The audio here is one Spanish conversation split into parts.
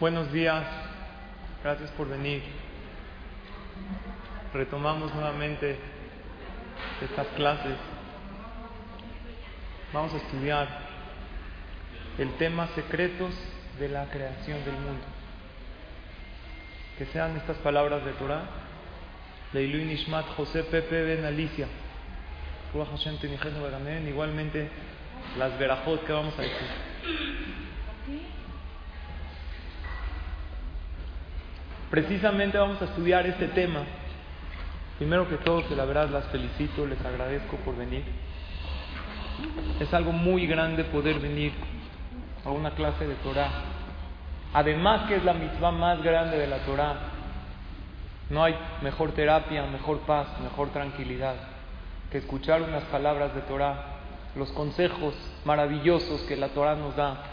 Buenos días, gracias por venir. Retomamos nuevamente estas clases. Vamos a estudiar el tema secretos de la creación del mundo. Que sean estas palabras de Torah. Leilu Nishmat José Pepe Ben Alicia. Igualmente las verajot que vamos a decir. Precisamente vamos a estudiar este tema. Primero que todo, que la verdad las felicito, les agradezco por venir. Es algo muy grande poder venir a una clase de Torah. Además que es la mitzvah más grande de la Torah. No hay mejor terapia, mejor paz, mejor tranquilidad que escuchar unas palabras de Torah, los consejos maravillosos que la Torah nos da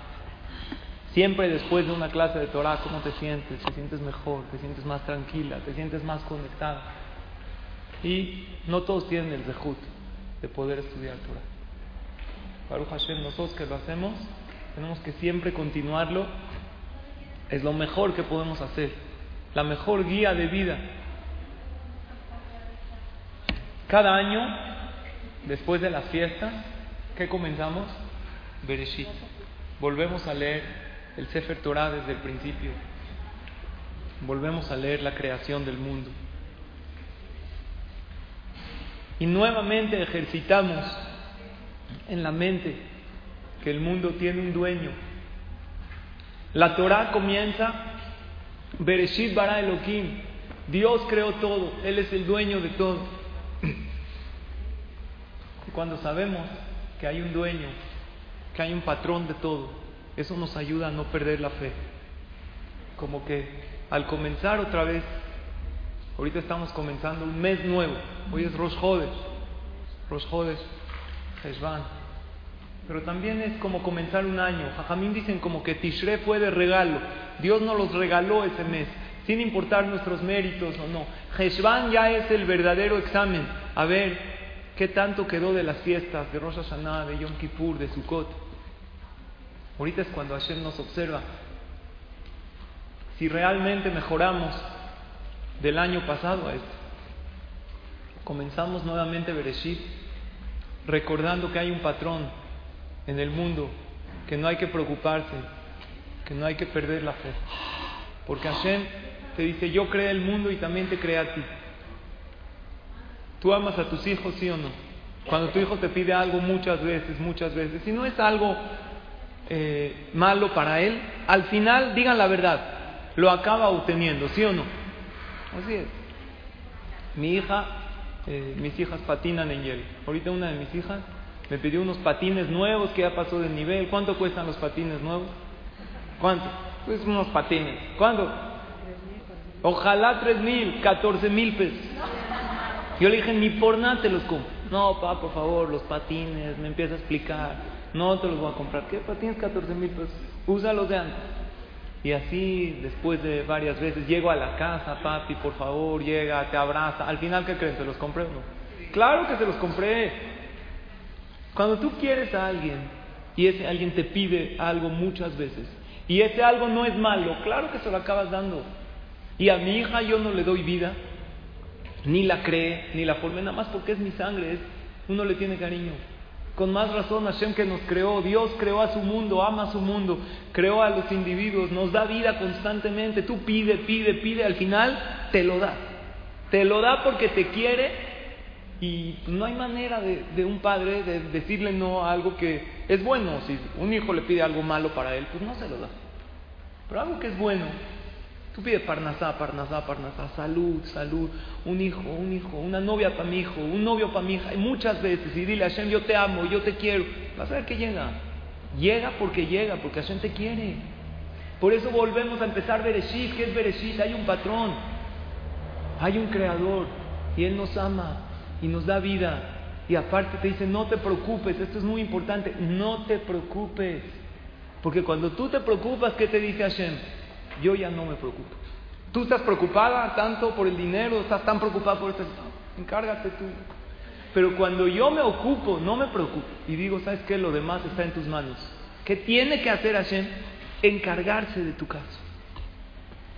Siempre después de una clase de Torah, ¿cómo te sientes? ¿Te sientes mejor? ¿Te sientes más tranquila? ¿Te sientes más conectada? Y no todos tienen el zehut de poder estudiar Torah. Baruch Hashem, nosotros que lo hacemos, tenemos que siempre continuarlo. Es lo mejor que podemos hacer. La mejor guía de vida. Cada año, después de las fiestas, ¿qué comenzamos? Bereshit. Volvemos a leer el Sefer Torah desde el principio. Volvemos a leer la creación del mundo. Y nuevamente ejercitamos en la mente que el mundo tiene un dueño. La Torah comienza, Bereshit bara Elohim, Dios creó todo, Él es el dueño de todo. Y cuando sabemos que hay un dueño, que hay un patrón de todo, eso nos ayuda a no perder la fe. Como que al comenzar otra vez, ahorita estamos comenzando un mes nuevo, hoy es Rosh Hodesh, Rosh Hodesh, Heshvan. Pero también es como comenzar un año. Jajamín dicen como que Tishre fue de regalo. Dios nos los regaló ese mes, sin importar nuestros méritos o no. Heshvan ya es el verdadero examen. A ver, ¿qué tanto quedó de las fiestas de Rosh Hashanah, de Yom Kippur, de Sukkot? Ahorita es cuando Hashem nos observa. Si realmente mejoramos del año pasado a este, comenzamos nuevamente Bereshit, recordando que hay un patrón en el mundo, que no hay que preocuparse, que no hay que perder la fe. Porque Hashem te dice, yo creé el mundo y también te creé a ti. ¿Tú amas a tus hijos, sí o no? Cuando tu hijo te pide algo muchas veces, muchas veces, si no es algo eh, malo para él, al final, digan la verdad, lo acaba obteniendo, ¿sí o no? Así es. Mi hija, eh, mis hijas patinan en hielo. Ahorita una de mis hijas me pidió unos patines nuevos que ya pasó de nivel. ¿Cuánto cuestan los patines nuevos? ¿Cuánto? Pues unos patines. ¿Cuánto? Ojalá tres mil, catorce mil pesos. Yo le dije, ni por nada te los compro. No, papá, por favor, los patines, me empieza a explicar. No te los voy a comprar. ¿Qué? Pues tienes 14 mil pesos. Úsalos de antes. Y así, después de varias veces, llego a la casa, papi, por favor, llega, te abraza. Al final, ¿qué creen? ¿Se los compré o no? Claro que se los compré. Cuando tú quieres a alguien y ese alguien te pide algo muchas veces y ese algo no es malo, claro que se lo acabas dando. Y a mi hija yo no le doy vida, ni la cree, ni la forme, nada más porque es mi sangre, uno le tiene cariño. Con más razón Hashem que nos creó, Dios creó a su mundo, ama a su mundo, creó a los individuos, nos da vida constantemente. Tú pide, pide, pide, al final te lo da. Te lo da porque te quiere y no hay manera de, un padre de decirle no a algo que es bueno. Si un hijo le pide algo malo para él, pues no se lo da. Pero algo que es bueno, Tú pides parnasá, parnasá, parnasá, salud, salud, un hijo, un hijo, una novia para mi hijo, un novio para mi hija, y muchas veces, y dile a Hashem, yo te amo, yo te quiero, vas a ver que llega. Llega porque llega, porque Hashem te quiere. Por eso volvemos a empezar Bereshit, ¿qué es Bereshit? Hay un patrón, hay un creador, y Él nos ama, y nos da vida. Y aparte te dice, no te preocupes, esto es muy importante, no te preocupes. Porque cuando tú te preocupas, ¿qué te dice Hashem? Yo ya no me preocupo. Tú estás preocupada tanto por el dinero, estás tan preocupada por esto, encárgate tú. Pero cuando yo me ocupo, no me preocupo y digo, ¿sabes qué? Lo demás está en tus manos. ¿Qué tiene que hacer Hashem? Encargarse de tu caso.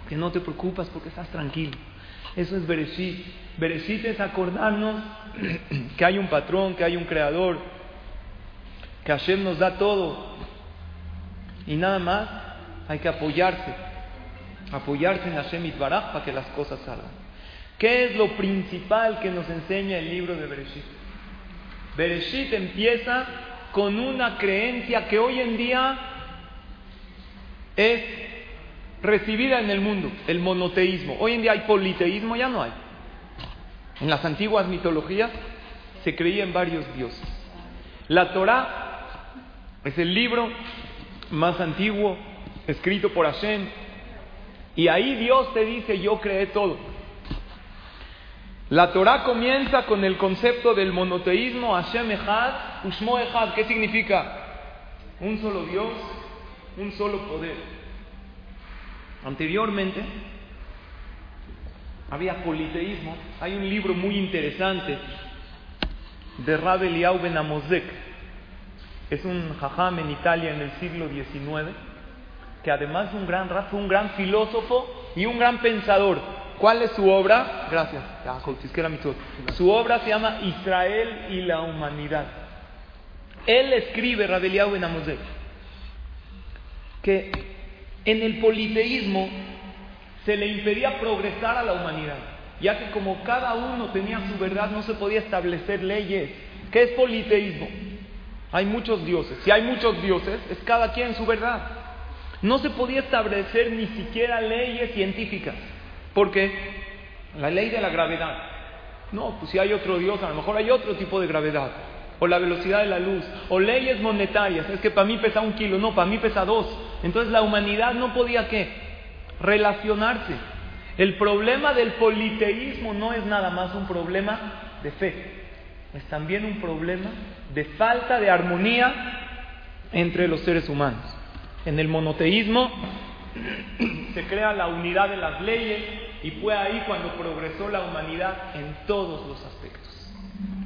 que no te preocupas porque estás tranquilo. Eso es Bereshit. Bereshit es acordarnos que hay un patrón, que hay un creador, que Hashem nos da todo. Y nada más hay que apoyarse, apoyarse en Hashem Itbaraj para que las cosas salgan. ¿Qué es lo principal que nos enseña el libro de Bereshit? Bereshit empieza con una creencia que hoy en día es recibida en el mundo, el monoteísmo. Hoy en día hay politeísmo, ya no hay. En las antiguas mitologías se creía en varios dioses. La Torah es el libro más antiguo escrito por Hashem y ahí Dios te dice yo creé todo. La Torah comienza con el concepto del monoteísmo Hashem Echad, Ushmo Echad. ¿Qué significa? Un solo Dios, un solo poder. Anteriormente había politeísmo. Hay un libro muy interesante de Rabbi Eliyahu Ben. Es un jajam en Italia en el siglo XIX, que además de un gran fue un gran filósofo y un gran pensador. ¿Cuál es su obra? Gracias. Su obra se llama Israel y la humanidad. Él escribe, Rabbi Eliyahu Ben Amozek, que en el politeísmo se le impedía progresar a la humanidad, ya que como cada uno tenía su verdad, no se podía establecer leyes. ¿Qué es politeísmo? Hay muchos dioses. Si hay muchos dioses, es cada quien su verdad. No se podía establecer ni siquiera leyes científicas. porque La ley de la gravedad. No, pues si hay otro dios, a lo mejor hay otro tipo de gravedad. O la velocidad de la luz. O leyes monetarias. Es que para mí pesa un kilo. No, para mí pesa dos. Entonces la humanidad no podía qué? relacionarse. El problema del politeísmo no es nada más un problema de fe, es también un problema de falta de armonía entre los seres humanos. En el monoteísmo se crea la unidad de las leyes y fue ahí cuando progresó la humanidad en todos los aspectos.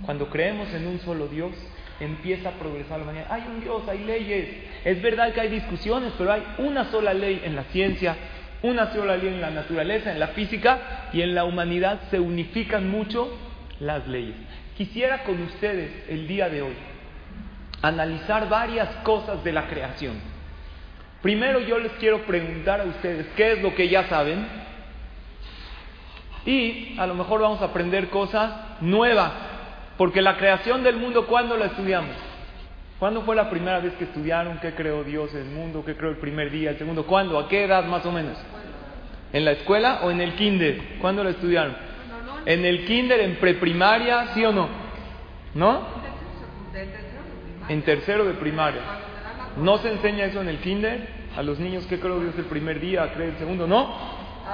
Cuando creemos en un solo Dios, empieza a progresar la humanidad. Hay un Dios, hay leyes. Es verdad que hay discusiones, pero hay una sola ley en la ciencia, una sola ley en la naturaleza, en la física y en la humanidad se unifican mucho las leyes. Quisiera con ustedes el día de hoy analizar varias cosas de la creación. Primero yo les quiero preguntar a ustedes qué es lo que ya saben y a lo mejor vamos a aprender cosas nuevas, porque la creación del mundo, ¿cuándo la estudiamos? ¿Cuándo fue la primera vez que estudiaron qué creó Dios el mundo, qué creó el primer día, el segundo? ¿Cuándo? ¿A qué edad más o menos? ¿En la escuela o en el kinder? ¿Cuándo lo estudiaron? ¿En el kinder, en preprimaria, sí o no? ¿No? En tercero de primaria. ¿No se enseña eso en el kinder? A los niños qué creó Dios el primer día, cree el segundo, ¿no?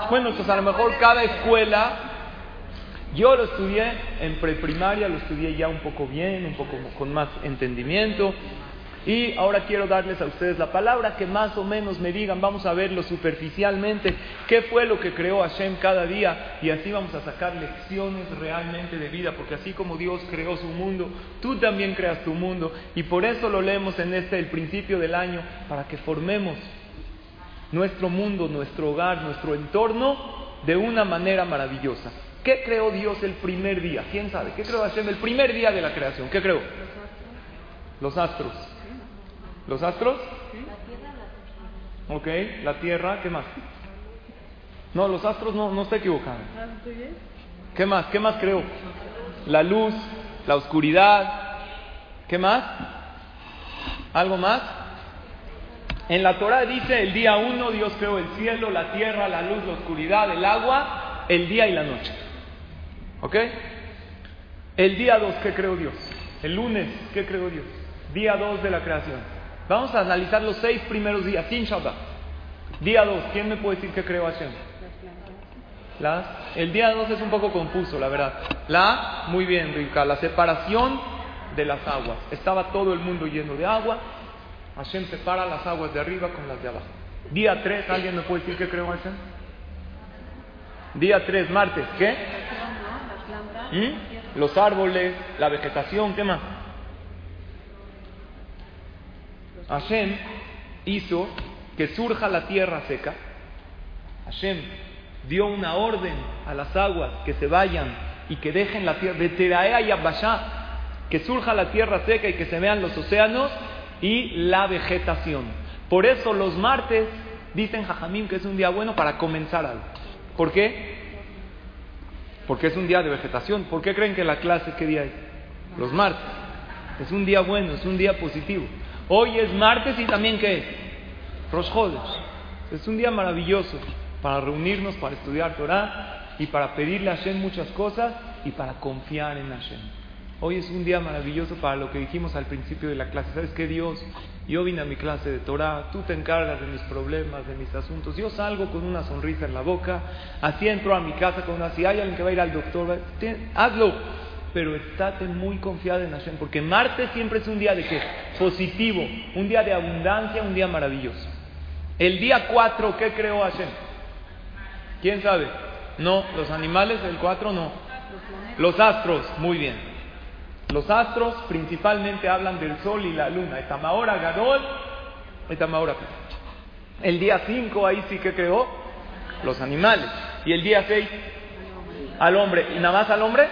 Bueno, pues a lo mejor cada escuela yo lo estudié en preprimaria, lo estudié ya un poco bien, un poco con más entendimiento. Y ahora quiero darles a ustedes la palabra que más o menos me digan, vamos a verlo superficialmente, qué fue lo que creó Hashem cada día y así vamos a sacar lecciones realmente de vida, porque así como Dios creó su mundo, tú también creas tu mundo y por eso lo leemos en este, el principio del año, para que formemos nuestro mundo, nuestro hogar, nuestro entorno de una manera maravillosa. ¿Qué creó Dios el primer día? ¿Quién sabe? ¿Qué creó Hashem el primer día de la creación? ¿Qué creó? Los astros. ¿Los astros? Ok, la tierra, ¿qué más? No, los astros no, no está equivocado. ¿Qué más? ¿Qué más creó? La luz, la oscuridad. ¿Qué más? ¿Algo más? En la Torah dice el día uno Dios creó el cielo, la tierra, la luz, la oscuridad, el agua, el día y la noche. ¿Ok? El día 2, ¿qué creó Dios? El lunes, ¿qué creó Dios? Día 2 de la creación. Vamos a analizar los seis primeros días, sin Shabbat. Día 2, ¿quién me puede decir qué creó Hashem? Las, el día 2 es un poco confuso, la verdad. La, muy bien, Rica, la separación de las aguas. Estaba todo el mundo lleno de agua. Hashem separa las aguas de arriba con las de abajo. Día 3, ¿alguien me puede decir qué creó Hashem? Día 3, martes, ¿qué? ¿Mm? Los árboles, la vegetación, ¿qué más? Hashem hizo que surja la tierra seca Hashem dio una orden a las aguas que se vayan y que dejen la tierra, de Teraea y que surja la tierra seca y que se vean los océanos y la vegetación. Por eso los martes dicen Jajamim que es un día bueno para comenzar algo. ¿Por qué? Porque es un día de vegetación. ¿Por qué creen que la clase qué día es? Los martes. Es un día bueno, es un día positivo. Hoy es martes y también qué es? Rosh Es un día maravilloso para reunirnos, para estudiar Torah y para pedirle a Hashem muchas cosas y para confiar en Hashem. Hoy es un día maravilloso para lo que dijimos al principio de la clase. ¿Sabes qué, Dios? Yo vine a mi clase de Torah, tú te encargas de mis problemas, de mis asuntos. Yo salgo con una sonrisa en la boca, así entro a mi casa con una. Si hay alguien que va a ir al doctor, hazlo. Pero estate muy confiado en Hashem, porque martes siempre es un día de qué? Positivo, un día de abundancia, un día maravilloso. El día 4, ¿qué creó Hashem? ¿Quién sabe? No, los animales del 4 no. Los astros, muy bien. Los astros principalmente hablan del sol y la luna. Etamaora Gadol, Etamaora El día 5 ahí sí que creó los animales. Y el día 6 al hombre. ¿Y nada más al hombre?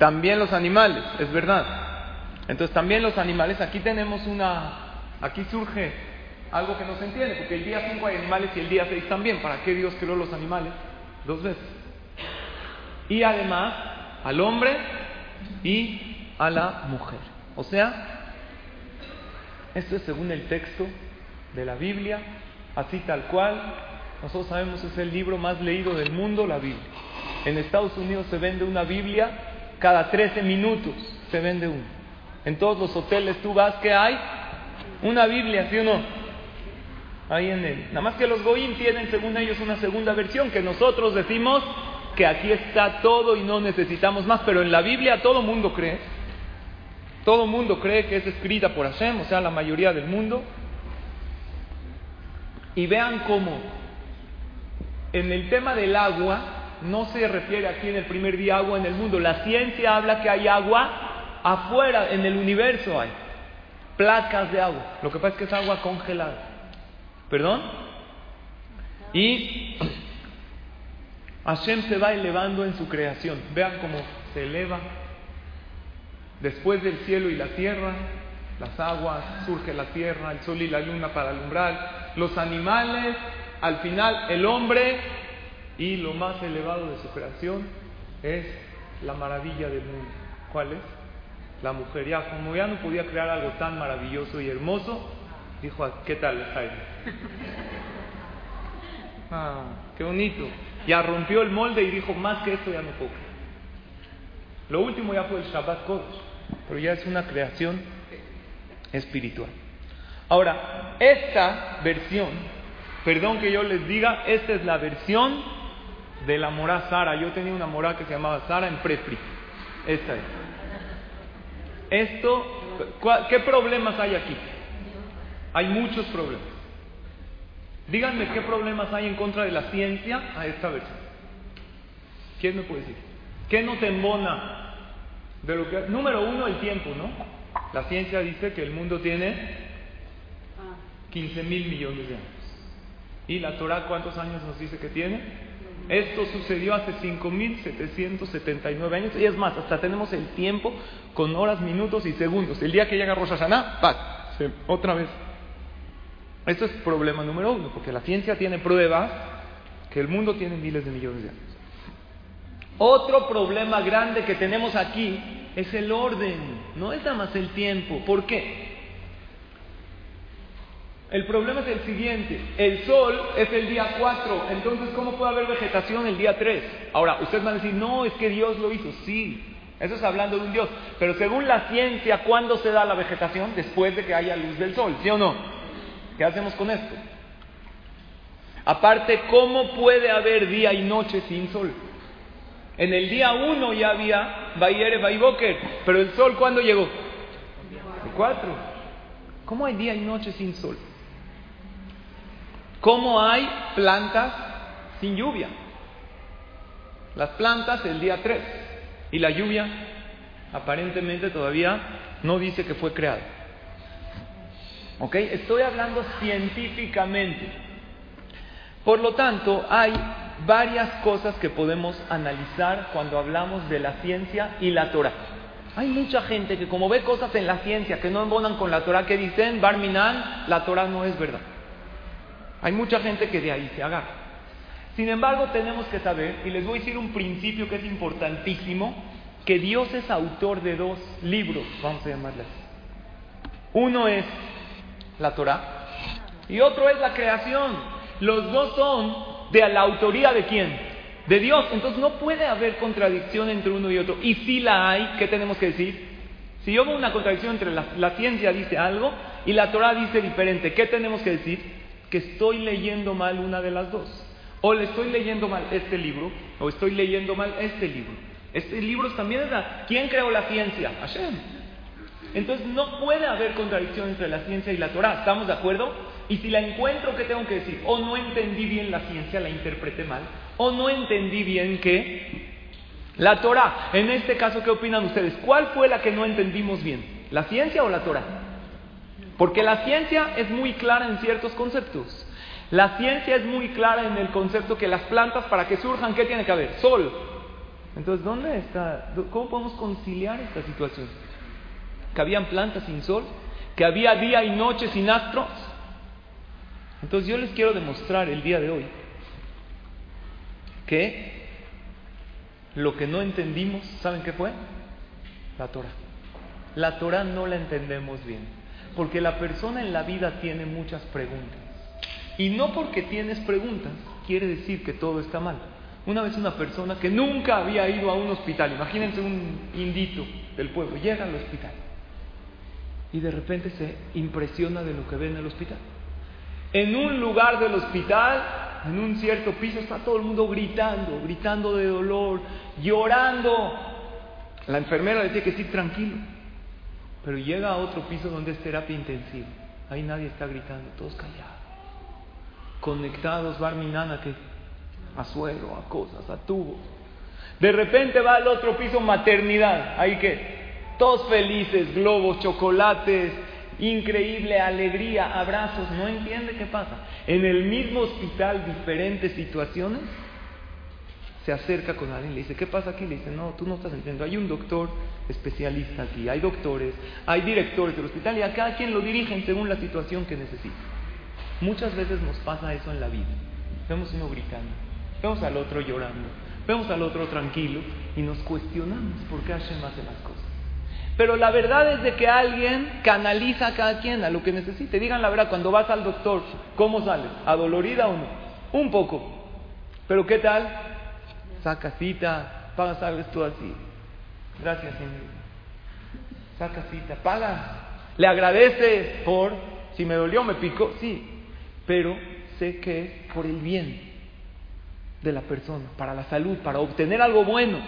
También los animales, es verdad. Entonces también los animales, aquí tenemos una, aquí surge algo que no se entiende, porque el día 5 hay animales y el día 6 también. ¿Para qué Dios creó los animales? Dos veces. Y además al hombre y a la mujer. O sea, esto es según el texto de la Biblia, así tal cual. Nosotros sabemos es el libro más leído del mundo, la Biblia. En Estados Unidos se vende una Biblia cada 13 minutos, se vende una. En todos los hoteles tú vas, que hay? Una Biblia, ¿sí o no? Ahí en él. Nada más que los Goim tienen, según ellos, una segunda versión que nosotros decimos que aquí está todo y no necesitamos más, pero en la Biblia todo mundo cree, todo mundo cree que es escrita por Hashem, o sea, la mayoría del mundo. Y vean cómo en el tema del agua no se refiere aquí en el primer día agua en el mundo, la ciencia habla que hay agua afuera, en el universo hay placas de agua, lo que pasa es que es agua congelada. ¿Perdón? Y Hashem se va elevando en su creación. Vean cómo se eleva. Después del cielo y la tierra, las aguas, surge la tierra, el sol y la luna para alumbrar, los animales, al final el hombre y lo más elevado de su creación es la maravilla del mundo. ¿Cuál es? La mujer. Ya, como ya no podía crear algo tan maravilloso y hermoso, dijo, ¿qué tal, Jaime? Ah, qué bonito. Ya rompió el molde y dijo, más que esto ya no puedo. Lo último ya fue el Shabbat Kodesh, pero ya es una creación espiritual. Ahora, esta versión, perdón que yo les diga, esta es la versión de la morá Sara. Yo tenía una morá que se llamaba Sara en Prefri. Esta es. Esto, ¿qué problemas hay aquí? Hay muchos problemas. Díganme qué problemas hay en contra de la ciencia a esta versión. ¿Quién me puede decir? ¿Qué no te embona de lo que... Número uno, el tiempo, ¿no? La ciencia dice que el mundo tiene 15 mil millones de años. ¿Y la Torah cuántos años nos dice que tiene? Esto sucedió hace 5.779 años y es más, hasta tenemos el tiempo con horas, minutos y segundos. El día que llega Rosh Hashanah, ¡pac! otra vez esto es problema número uno, porque la ciencia tiene pruebas que el mundo tiene miles de millones de años. Otro problema grande que tenemos aquí es el orden, no es nada más el tiempo. ¿Por qué? El problema es el siguiente, el sol es el día 4, entonces ¿cómo puede haber vegetación el día 3? Ahora, ustedes van a decir, no, es que Dios lo hizo, sí, eso es hablando de un Dios, pero según la ciencia, ¿cuándo se da la vegetación? Después de que haya luz del sol, ¿sí o no? ¿Qué hacemos con esto? Aparte, ¿cómo puede haber día y noche sin sol? En el día uno ya había Bayere Bayboker, pero el sol ¿cuándo llegó? El cuatro. ¿Cómo hay día y noche sin sol? ¿Cómo hay plantas sin lluvia? Las plantas el día 3 y la lluvia aparentemente todavía no dice que fue creada. ¿Ok? Estoy hablando científicamente. Por lo tanto, hay varias cosas que podemos analizar cuando hablamos de la ciencia y la Torah. Hay mucha gente que como ve cosas en la ciencia que no embonan con la Torah, que dicen, Barminan, la Torah no es verdad. Hay mucha gente que de ahí se agarra. Sin embargo, tenemos que saber, y les voy a decir un principio que es importantísimo, que Dios es autor de dos libros, vamos a llamarles. Uno es la Torah y otro es la creación. Los dos son de la autoría de quién? De Dios. Entonces no puede haber contradicción entre uno y otro. Y si la hay, ¿qué tenemos que decir? Si yo veo una contradicción entre la, ciencia dice algo y la Torah dice diferente, ¿qué tenemos que decir? Que estoy leyendo mal una de las dos. O le estoy leyendo mal este libro, o estoy leyendo mal este libro. Este libro también es la... ¿Quién creó la ciencia? Hashem. Entonces no puede haber contradicción entre la ciencia y la Torah. ¿Estamos de acuerdo? Y si la encuentro, ¿qué tengo que decir? O no entendí bien la ciencia, la interpreté mal. O no entendí bien que la Torah. En este caso, ¿qué opinan ustedes? ¿Cuál fue la que no entendimos bien? ¿La ciencia o la Torah? Porque la ciencia es muy clara en ciertos conceptos. La ciencia es muy clara en el concepto que las plantas, para que surjan, ¿qué tiene que haber? Sol. Entonces, ¿dónde está? ¿Cómo podemos conciliar esta situación? ¿Que habían plantas sin sol? ¿Que había día y noche sin astros? Entonces, yo les quiero demostrar el día de hoy que lo que no entendimos, ¿saben qué fue? La Torah. La Torah no la entendemos bien, porque la persona en la vida tiene muchas preguntas. Y no porque tienes preguntas quiere decir que todo está mal. Una vez una persona que nunca había ido a un hospital, imagínense un indito del pueblo, llega al hospital y de repente se impresiona de lo que ve en el hospital. En un lugar del hospital, en un cierto piso, está todo el mundo gritando, gritando de dolor, llorando. La enfermera le dice que sí, tranquilo. Pero llega a otro piso donde es terapia intensiva. Ahí nadie está gritando, todos callados conectados, Barminana, que a suelo, a cosas, a tubos. De repente va al otro piso maternidad, ahí que todos felices, globos, chocolates, increíble alegría, abrazos, no entiende qué pasa. En el mismo hospital, diferentes situaciones, se acerca con alguien, le dice, ¿qué pasa aquí? Le dice, no, tú no estás entendiendo, hay un doctor especialista aquí, hay doctores, hay directores del hospital y a cada quien lo dirigen según la situación que necesita. Muchas veces nos pasa eso en la vida. Vemos uno gritando, vemos al otro llorando, vemos al otro tranquilo y nos cuestionamos por qué Hashem hace las cosas. Pero la verdad es de que alguien canaliza a cada quien a lo que necesite. Digan la verdad, cuando vas al doctor, ¿cómo sales? ¿Adolorida o no? Un poco. Pero ¿qué tal? Saca cita, paga, sales tú así. Gracias, Señor. Saca cita, paga. Le agradeces por, si me dolió, me picó, sí, pero sé que es por el bien de la persona, para la salud, para obtener algo bueno.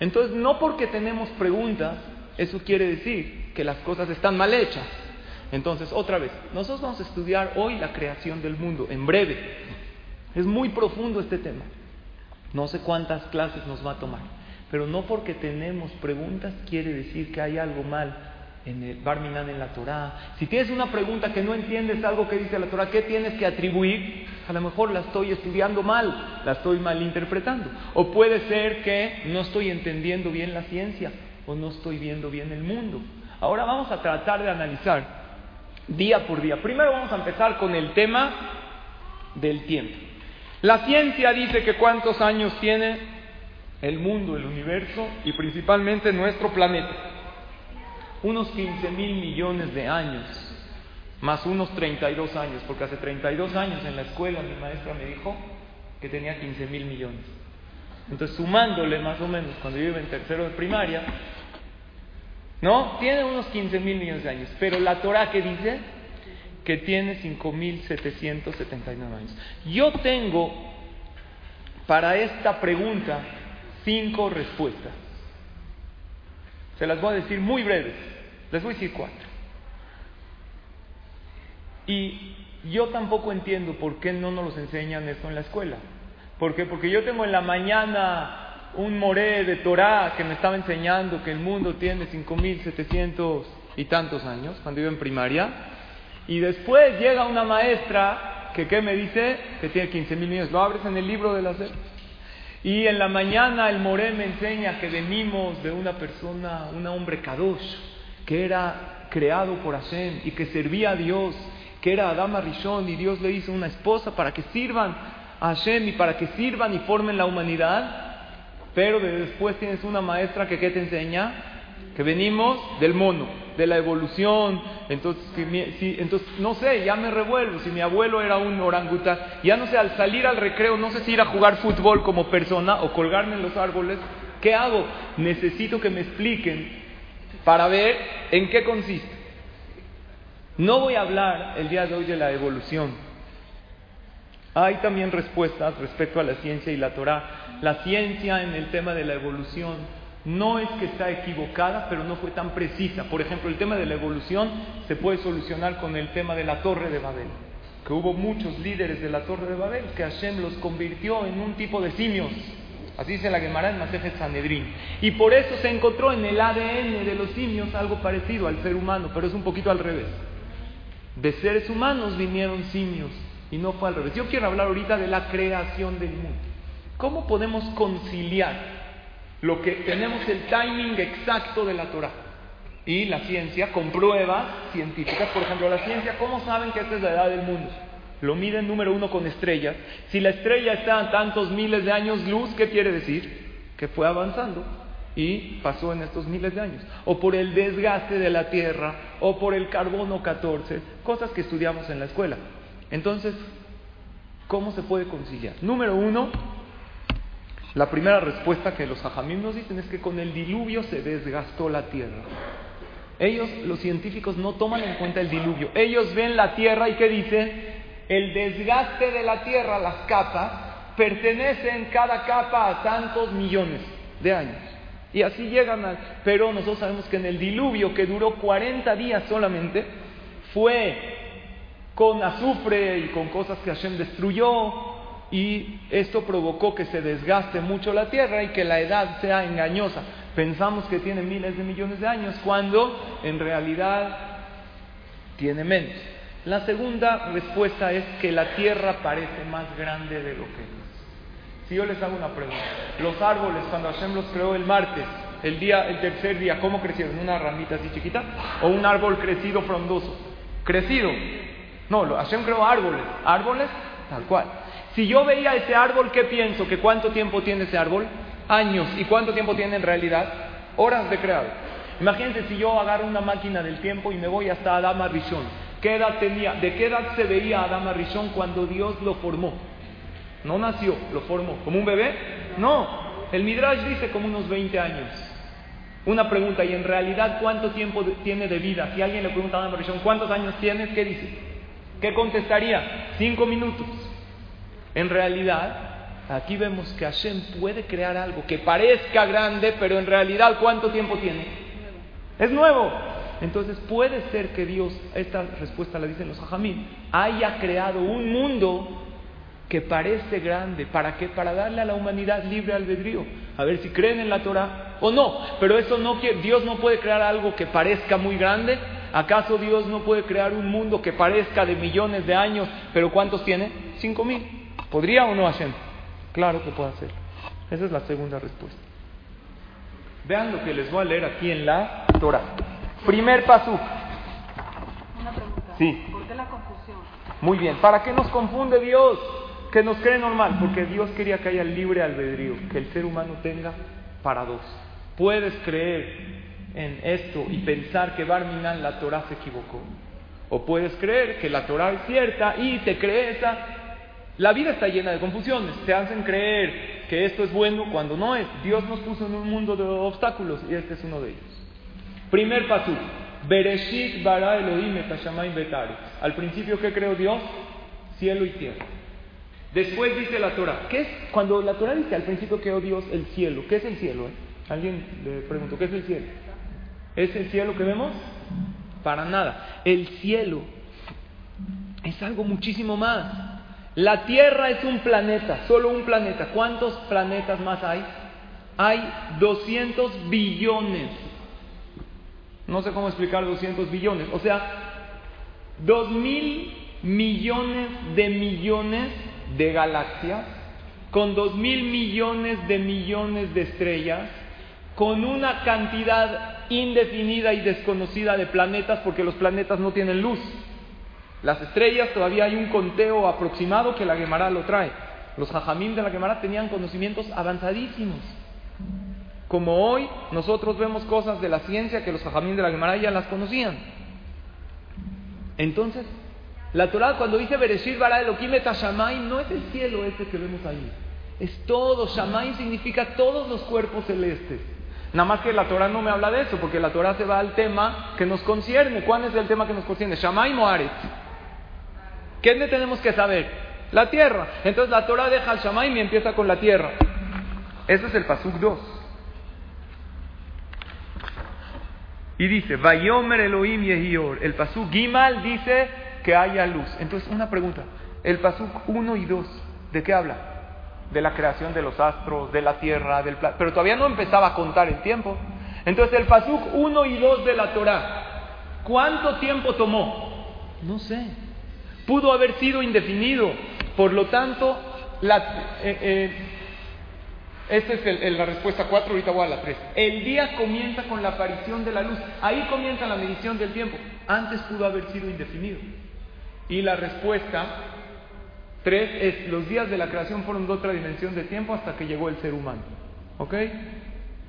Entonces, no porque tenemos preguntas, eso quiere decir que las cosas están mal hechas. Entonces, otra vez, nosotros vamos a estudiar hoy la creación del mundo, en breve. Es muy profundo este tema. No sé cuántas clases nos va a tomar, pero no porque tenemos preguntas quiere decir que hay algo mal en el Barminan en la Torah. Si tienes una pregunta que no entiendes algo que dice la Torah, ¿qué tienes que atribuir? A lo mejor la estoy estudiando mal, la estoy mal interpretando. O puede ser que no estoy entendiendo bien la ciencia o no estoy viendo bien el mundo. Ahora vamos a tratar de analizar día por día. Primero vamos a empezar con el tema del tiempo. La ciencia dice que cuántos años tiene el mundo, el universo y principalmente nuestro planeta unos 15 mil millones de años, más unos 32 años, porque hace 32 años en la escuela mi maestra me dijo que tenía 15 mil millones. Entonces, sumándole más o menos, cuando yo iba en tercero de primaria, ¿no? Tiene unos 15 mil millones de años, pero la Torah que dice que tiene 5.779 años. Yo tengo para esta pregunta cinco respuestas. Se las voy a decir muy breves. Les voy a decir cuatro. Y yo tampoco entiendo por qué no nos los enseñan esto en la escuela. ¿Por qué? Porque yo tengo en la mañana un moré de Torah que me estaba enseñando que el mundo tiene 5.700 y tantos años, cuando iba en primaria. Y después llega una maestra que ¿qué me dice? Que tiene 15 mil millones. Lo abres en el libro de la SED. Y en la mañana el Moré me enseña que venimos de una persona, un hombre kadosh, que era creado por Hashem y que servía a Dios, que era Adama Rishon y Dios le hizo una esposa para que sirvan a Hashem y para que sirvan y formen la humanidad. Pero después tienes una maestra que ¿qué te enseña? Que venimos del mono, de la evolución. Entonces, entonces, no sé, ya me revuelvo. Si mi abuelo era un orangután, ya no sé, al salir al recreo, no sé si ir a jugar fútbol como persona o colgarme en los árboles. ¿Qué hago? Necesito que me expliquen para ver en qué consiste. No voy a hablar el día de hoy de la evolución. Hay también respuestas respecto a la ciencia y la Torah la ciencia en el tema de la evolución no es que está equivocada, pero no fue tan precisa. Por ejemplo, el tema de la evolución se puede solucionar con el tema de la Torre de Babel, que hubo muchos líderes de la Torre de Babel que Hashem los convirtió en un tipo de simios. Así dice la Gemara en Masejet Sanedrín. Y por eso se encontró en el ADN de los simios algo parecido al ser humano, pero es un poquito al revés. De seres humanos vinieron simios y no fue al revés. Yo quiero hablar ahorita de la creación del mundo. ¿Cómo podemos conciliar lo que tenemos el timing exacto de la Torah? Y la ciencia con pruebas científicas, por ejemplo, la ciencia, ¿cómo saben que esta es la edad del mundo? Lo miden número uno con estrellas. Si la estrella está a tantos miles de años luz, ¿qué quiere decir? Que fue avanzando y pasó en estos miles de años. O por el desgaste de la Tierra, o por el carbono 14, cosas que estudiamos en la escuela. Entonces, ¿cómo se puede conciliar? Número uno, la primera respuesta que los hajamim nos dicen es que con el diluvio se desgastó la tierra. Ellos, los científicos, no toman en cuenta el diluvio. Ellos ven la tierra y ¿qué dicen? El desgaste de la tierra, las capas, pertenecen cada capa a tantos millones de años. Y así llegan al... Pero nosotros sabemos que en el diluvio, que duró 40 días solamente, fue con azufre y con cosas que Hashem destruyó, y esto provocó que se desgaste mucho la Tierra y que la edad sea engañosa. Pensamos que tiene miles de millones de años cuando en realidad tiene menos. La segunda respuesta es que la Tierra parece más grande de lo que es. Si yo les hago una pregunta, los árboles cuando Hashem los creó el martes, el día, el tercer día, ¿cómo crecieron? ¿Una ramita así chiquita? ¿O un árbol crecido frondoso? Crecido. No, Hashem creó árboles, árboles tal cual. Si yo veía ese árbol, ¿qué pienso? ¿Que cuánto tiempo tiene ese árbol? Años. ¿Y cuánto tiempo tiene en realidad? Horas de creado. Imagínense si yo agarro una máquina del tiempo y me voy hasta Adama Rishon. ¿Qué edad tenía? ¿De qué edad se veía Adama Rishon cuando Dios lo formó? No nació, lo formó. ¿Como un bebé? No. El Midrash dice como unos 20 años. Una pregunta, ¿y en realidad cuánto tiempo tiene de vida? Si alguien le pregunta a Adama Rishon, ¿cuántos años tienes? ¿Qué dice? ¿Qué contestaría? Cinco minutos. En realidad, aquí vemos que Hashem puede crear algo que parezca grande, pero en realidad, ¿cuánto tiempo tiene? Es nuevo. Entonces puede ser que Dios, esta respuesta la dicen los hajamim, haya creado un mundo que parece grande. ¿Para qué? Para darle a la humanidad libre albedrío. A ver si creen en la Torah o no. Pero eso no quiere, Dios no puede crear algo que parezca muy grande. ¿Acaso Dios no puede crear un mundo que parezca de millones de años, pero cuántos tiene? Cinco mil. ¿Podría o no Hashem? Claro que puede hacer. Esa es la segunda respuesta. Vean lo que les voy a leer aquí en la Torah. Primer paso. Una pregunta. Sí. ¿Por qué la confusión? Muy bien. ¿Para qué nos confunde Dios? Que nos cree normal. Porque Dios quería que haya libre albedrío. Que el ser humano tenga para dos. Puedes creer en esto y pensar que Barminan la Torah se equivocó. O puedes creer que la Torah es cierta y te crees esa la vida está llena de confusiones. Te hacen creer que esto es bueno cuando no es. Dios nos puso en un mundo de obstáculos y este es uno de ellos. Primer paso. Bereshit bara Elohim. Al principio, ¿qué creó Dios? Cielo y tierra. Después dice la Torah. ¿Qué es? Cuando la Torah dice al principio creó Dios el cielo. ¿Qué es el cielo? Eh? Alguien le preguntó, ¿qué es el cielo? ¿Es el cielo que vemos? Para nada. El cielo es algo muchísimo más. La Tierra es un planeta, solo un planeta. ¿Cuántos planetas más hay? Hay 200 billones. No sé cómo explicar 200 billones. O sea, 2 mil millones de millones de galaxias, con dos mil millones de millones de estrellas, con una cantidad indefinida y desconocida de planetas, porque los planetas no tienen luz. Las estrellas todavía hay un conteo aproximado que la Gemara lo trae. Los jajamim de la Gemara tenían conocimientos avanzadísimos. Como hoy nosotros vemos cosas de la ciencia que los jajamim de la Gemara ya las conocían. Entonces, la Torah cuando dice Bereshit bara Elohim et no es el cielo ese que vemos ahí. Es todo. Shamay significa todos los cuerpos celestes. Nada más que la Torah no me habla de eso, porque la Torah se va al tema que nos concierne. ¿Cuál es el tema que nos concierne? Shamay Moaret. ¿Qué tenemos que saber? La tierra. Entonces la Torah deja al Shamay y empieza con la tierra. Ese es el Pasuk 2. Y dice, Vayomer Elohim Yehior. El Pasuk Gimal dice que haya luz. Entonces, una pregunta. El Pasuk 1 y 2, ¿de qué habla? De la creación de los astros, de la tierra, del Pero todavía no empezaba a contar el tiempo. Entonces, el Pasuk 1 y 2 de la Torah, ¿cuánto tiempo tomó? No sé. Pudo haber sido indefinido. Por lo tanto, la, eh, eh, esta es la respuesta 4, ahorita voy a la 3. El día comienza con la aparición de la luz. Ahí comienza la medición del tiempo. Antes pudo haber sido indefinido. Y la respuesta 3 es, los días de la creación fueron de otra dimensión de tiempo hasta que llegó el ser humano. ¿Ok?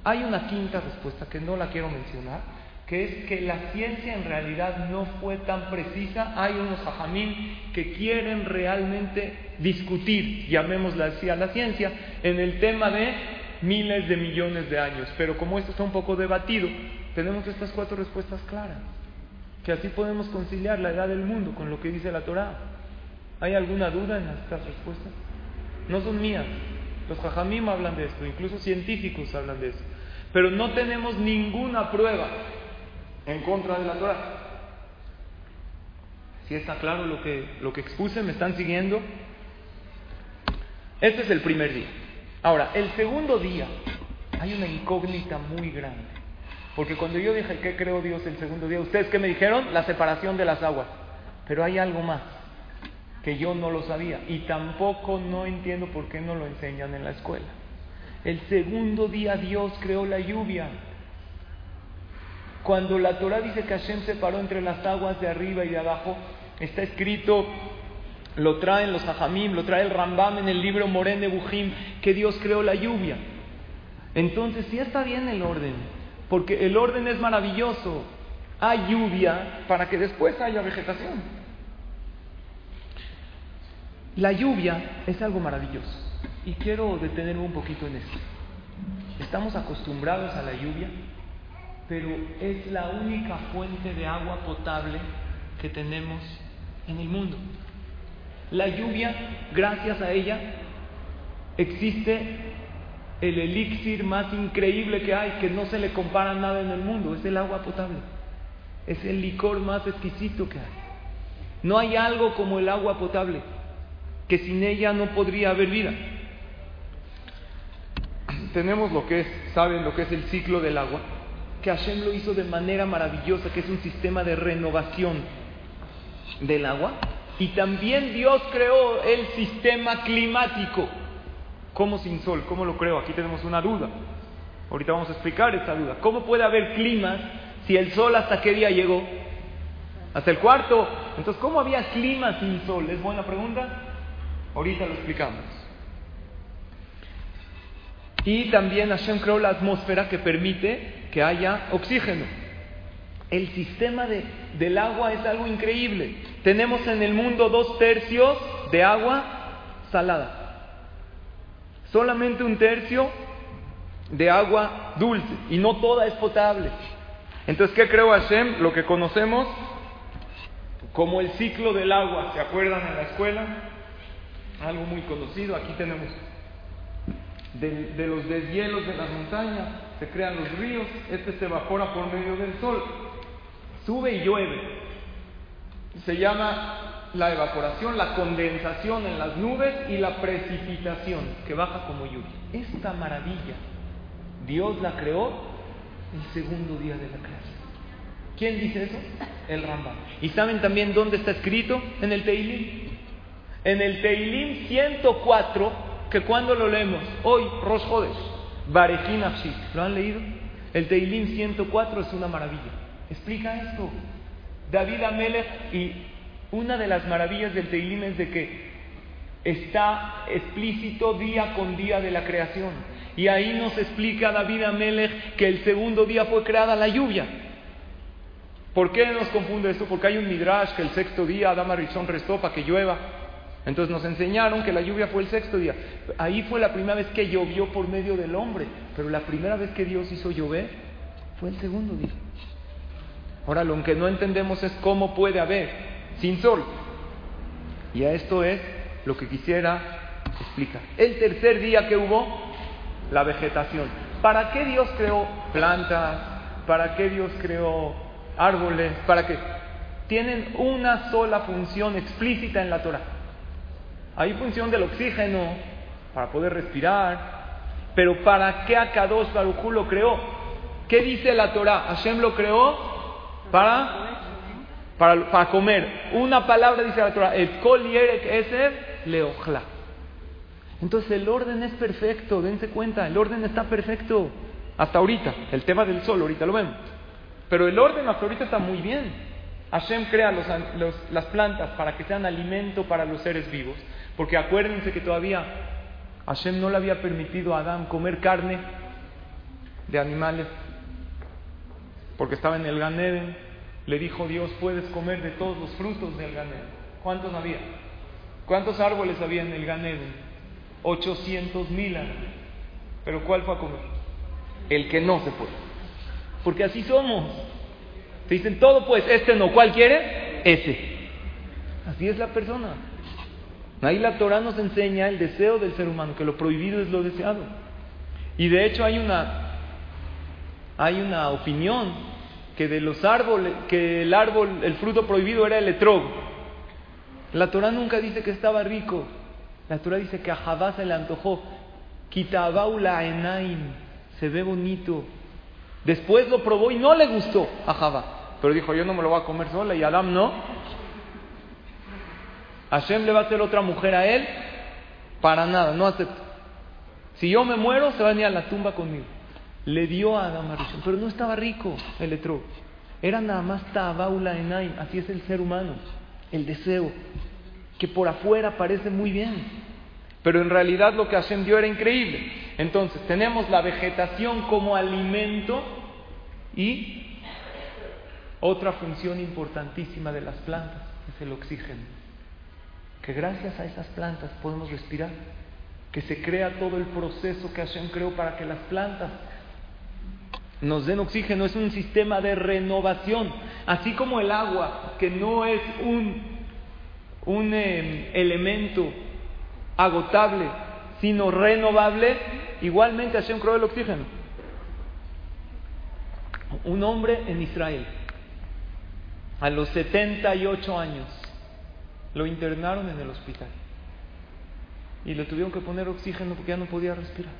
Hay una quinta respuesta que no la quiero mencionar, que es que la ciencia en realidad no fue tan precisa. Hay unos ajamín que quieren realmente discutir, llamémosla así a la ciencia, en el tema de miles de millones de años. Pero como esto está un poco debatido, tenemos estas cuatro respuestas claras, que así podemos conciliar la edad del mundo con lo que dice la Torah. ¿Hay alguna duda en estas respuestas? No son mías. Los jajamim hablan de esto, incluso científicos hablan de eso. Pero no tenemos ninguna prueba en contra de la Torah. Si está claro lo que, lo que expuse, me están siguiendo. Este es el primer día. Ahora, el segundo día hay una incógnita muy grande. Porque cuando yo dije, ¿qué creó Dios el segundo día? ¿Ustedes qué me dijeron? La separación de las aguas. Pero hay algo más que yo no lo sabía y tampoco no entiendo por qué no lo enseñan en la escuela. El segundo día Dios creó la lluvia. Cuando la Torah dice que Hashem separó entre las aguas de arriba y de abajo, está escrito, lo traen los Hajamim, lo trae el Rambam en el libro Moren de Bujim, que Dios creó la lluvia. Entonces, sí está bien el orden, porque el orden es maravilloso. Hay lluvia para que después haya vegetación. La lluvia es algo maravilloso y quiero detenerme un poquito en esto. Estamos acostumbrados a la lluvia pero es la única fuente de agua potable que tenemos en el mundo. La lluvia, gracias a ella, existe el elixir más increíble que hay, que no se le compara nada en el mundo, es el agua potable. Es el licor más exquisito que hay. No hay algo como el agua potable, que sin ella no podría haber vida. Tenemos lo que es, ¿saben lo que es el ciclo del agua? Que Hashem lo hizo de manera maravillosa, que es un sistema de renovación del agua. Y también Dios creó el sistema climático. ¿Cómo sin sol? ¿Cómo lo creó? Aquí tenemos una duda. Ahorita vamos a explicar esta duda. ¿Cómo puede haber climas si el sol hasta qué día llegó? Hasta el cuarto. Entonces, ¿cómo había clima sin sol? ¿Es buena pregunta? Ahorita lo explicamos. Y también Hashem creó la atmósfera que permite que haya oxígeno. El sistema de, del agua es algo increíble. Tenemos en el mundo dos tercios de agua salada. Solamente un tercio de agua dulce. Y no toda es potable. Entonces, ¿qué creo Hashem? Lo que conocemos como el ciclo del agua. ¿Se acuerdan en la escuela? Algo muy conocido. Aquí tenemos de, los deshielos de las montañas, se crean los ríos, este se evapora por medio del sol, sube y llueve. Se llama la evaporación, la condensación en las nubes y la precipitación que baja como lluvia. Esta maravilla, Dios la creó el segundo día de la creación. ¿Quién dice eso? El Rambam. ¿Y saben también dónde está escrito? En el Teilim. En el Teilim 104, que cuando lo leemos, hoy, Rosh Hodesh, Barejin ¿lo han leído? El Teilim 104 es una maravilla. Explica esto. David Amelech, y una de las maravillas del Teilim es de que está explícito día con día de la creación. Y ahí nos explica David Amelech que el segundo día fue creada la lluvia. ¿Por qué nos confunde esto? Porque hay un midrash que el sexto día Adama Rishon restó para que llueva. Entonces nos enseñaron que la lluvia fue el sexto día. Ahí fue la primera vez que llovió por medio del hombre. Pero la primera vez que Dios hizo llover fue el segundo día. Ahora lo que no entendemos es cómo puede haber sin sol. Y a esto es lo que quisiera explicar. El tercer día que hubo, la vegetación. ¿Para qué Dios creó plantas? ¿Para qué Dios creó árboles? ¿Para qué? Tienen una sola función explícita en la Torah. Hay función del oxígeno para poder respirar. Pero ¿para qué Akadosh Baruj lo creó? ¿Qué dice la Torah? Hashem lo creó para, para, para comer. Una palabra dice la Torah, el kol yerek eser leojla. Entonces el orden es perfecto, dense cuenta, el orden está perfecto. Hasta ahorita, el tema del sol, ahorita lo vemos. Pero el orden hasta ahorita está muy bien. Hashem crea las plantas para que sean alimento para los seres vivos. Porque acuérdense que todavía Hashem no le había permitido a Adán comer carne de animales. Porque estaba en el Ganeden. Le dijo Dios, puedes comer de todos los frutos del Ganeden. ¿Cuántos había? ¿Cuántos árboles había en el Ganeden? 800 mil árboles. Pero ¿cuál fue a comer? El que no se puede. Porque así somos. Te dicen todo, pues este no. ¿Cuál quiere? Ese. Así es la persona. Ahí la Torah nos enseña el deseo del ser humano, que lo prohibido es lo deseado. Y de hecho hay una, hay una opinión que de los árboles, que el árbol, el fruto prohibido era el etrog. La Torah nunca dice que estaba rico. La Torah dice que a Javá se le antojó. Kitabaula enaim. Se ve bonito. Después lo probó y no le gustó a Javá. Pero dijo, yo no me lo voy a comer sola y Adam no. Hashem le va a hacer otra mujer a él. Para nada, no acepto. Si yo me muero, se va a venir a la tumba conmigo. Le dio a Adam Arishon, pero no estaba rico el etro. Era nada más tabaula enaim. Así es el ser humano el deseo, que por afuera parece muy bien, pero en realidad lo que ascendió era increíble. Entonces, tenemos la vegetación como alimento y otra función importantísima de las plantas es el oxígeno. Que gracias a esas plantas podemos respirar, que se crea todo el proceso que Hashem creó para que las plantas nos den oxígeno, es un sistema de renovación, así como el agua, que no es un, un em, elemento agotable, sino renovable, igualmente Hashem creó el oxígeno. Un hombre en Israel, a los 78 años, lo internaron en el hospital y le tuvieron que poner oxígeno porque ya no podía respirar.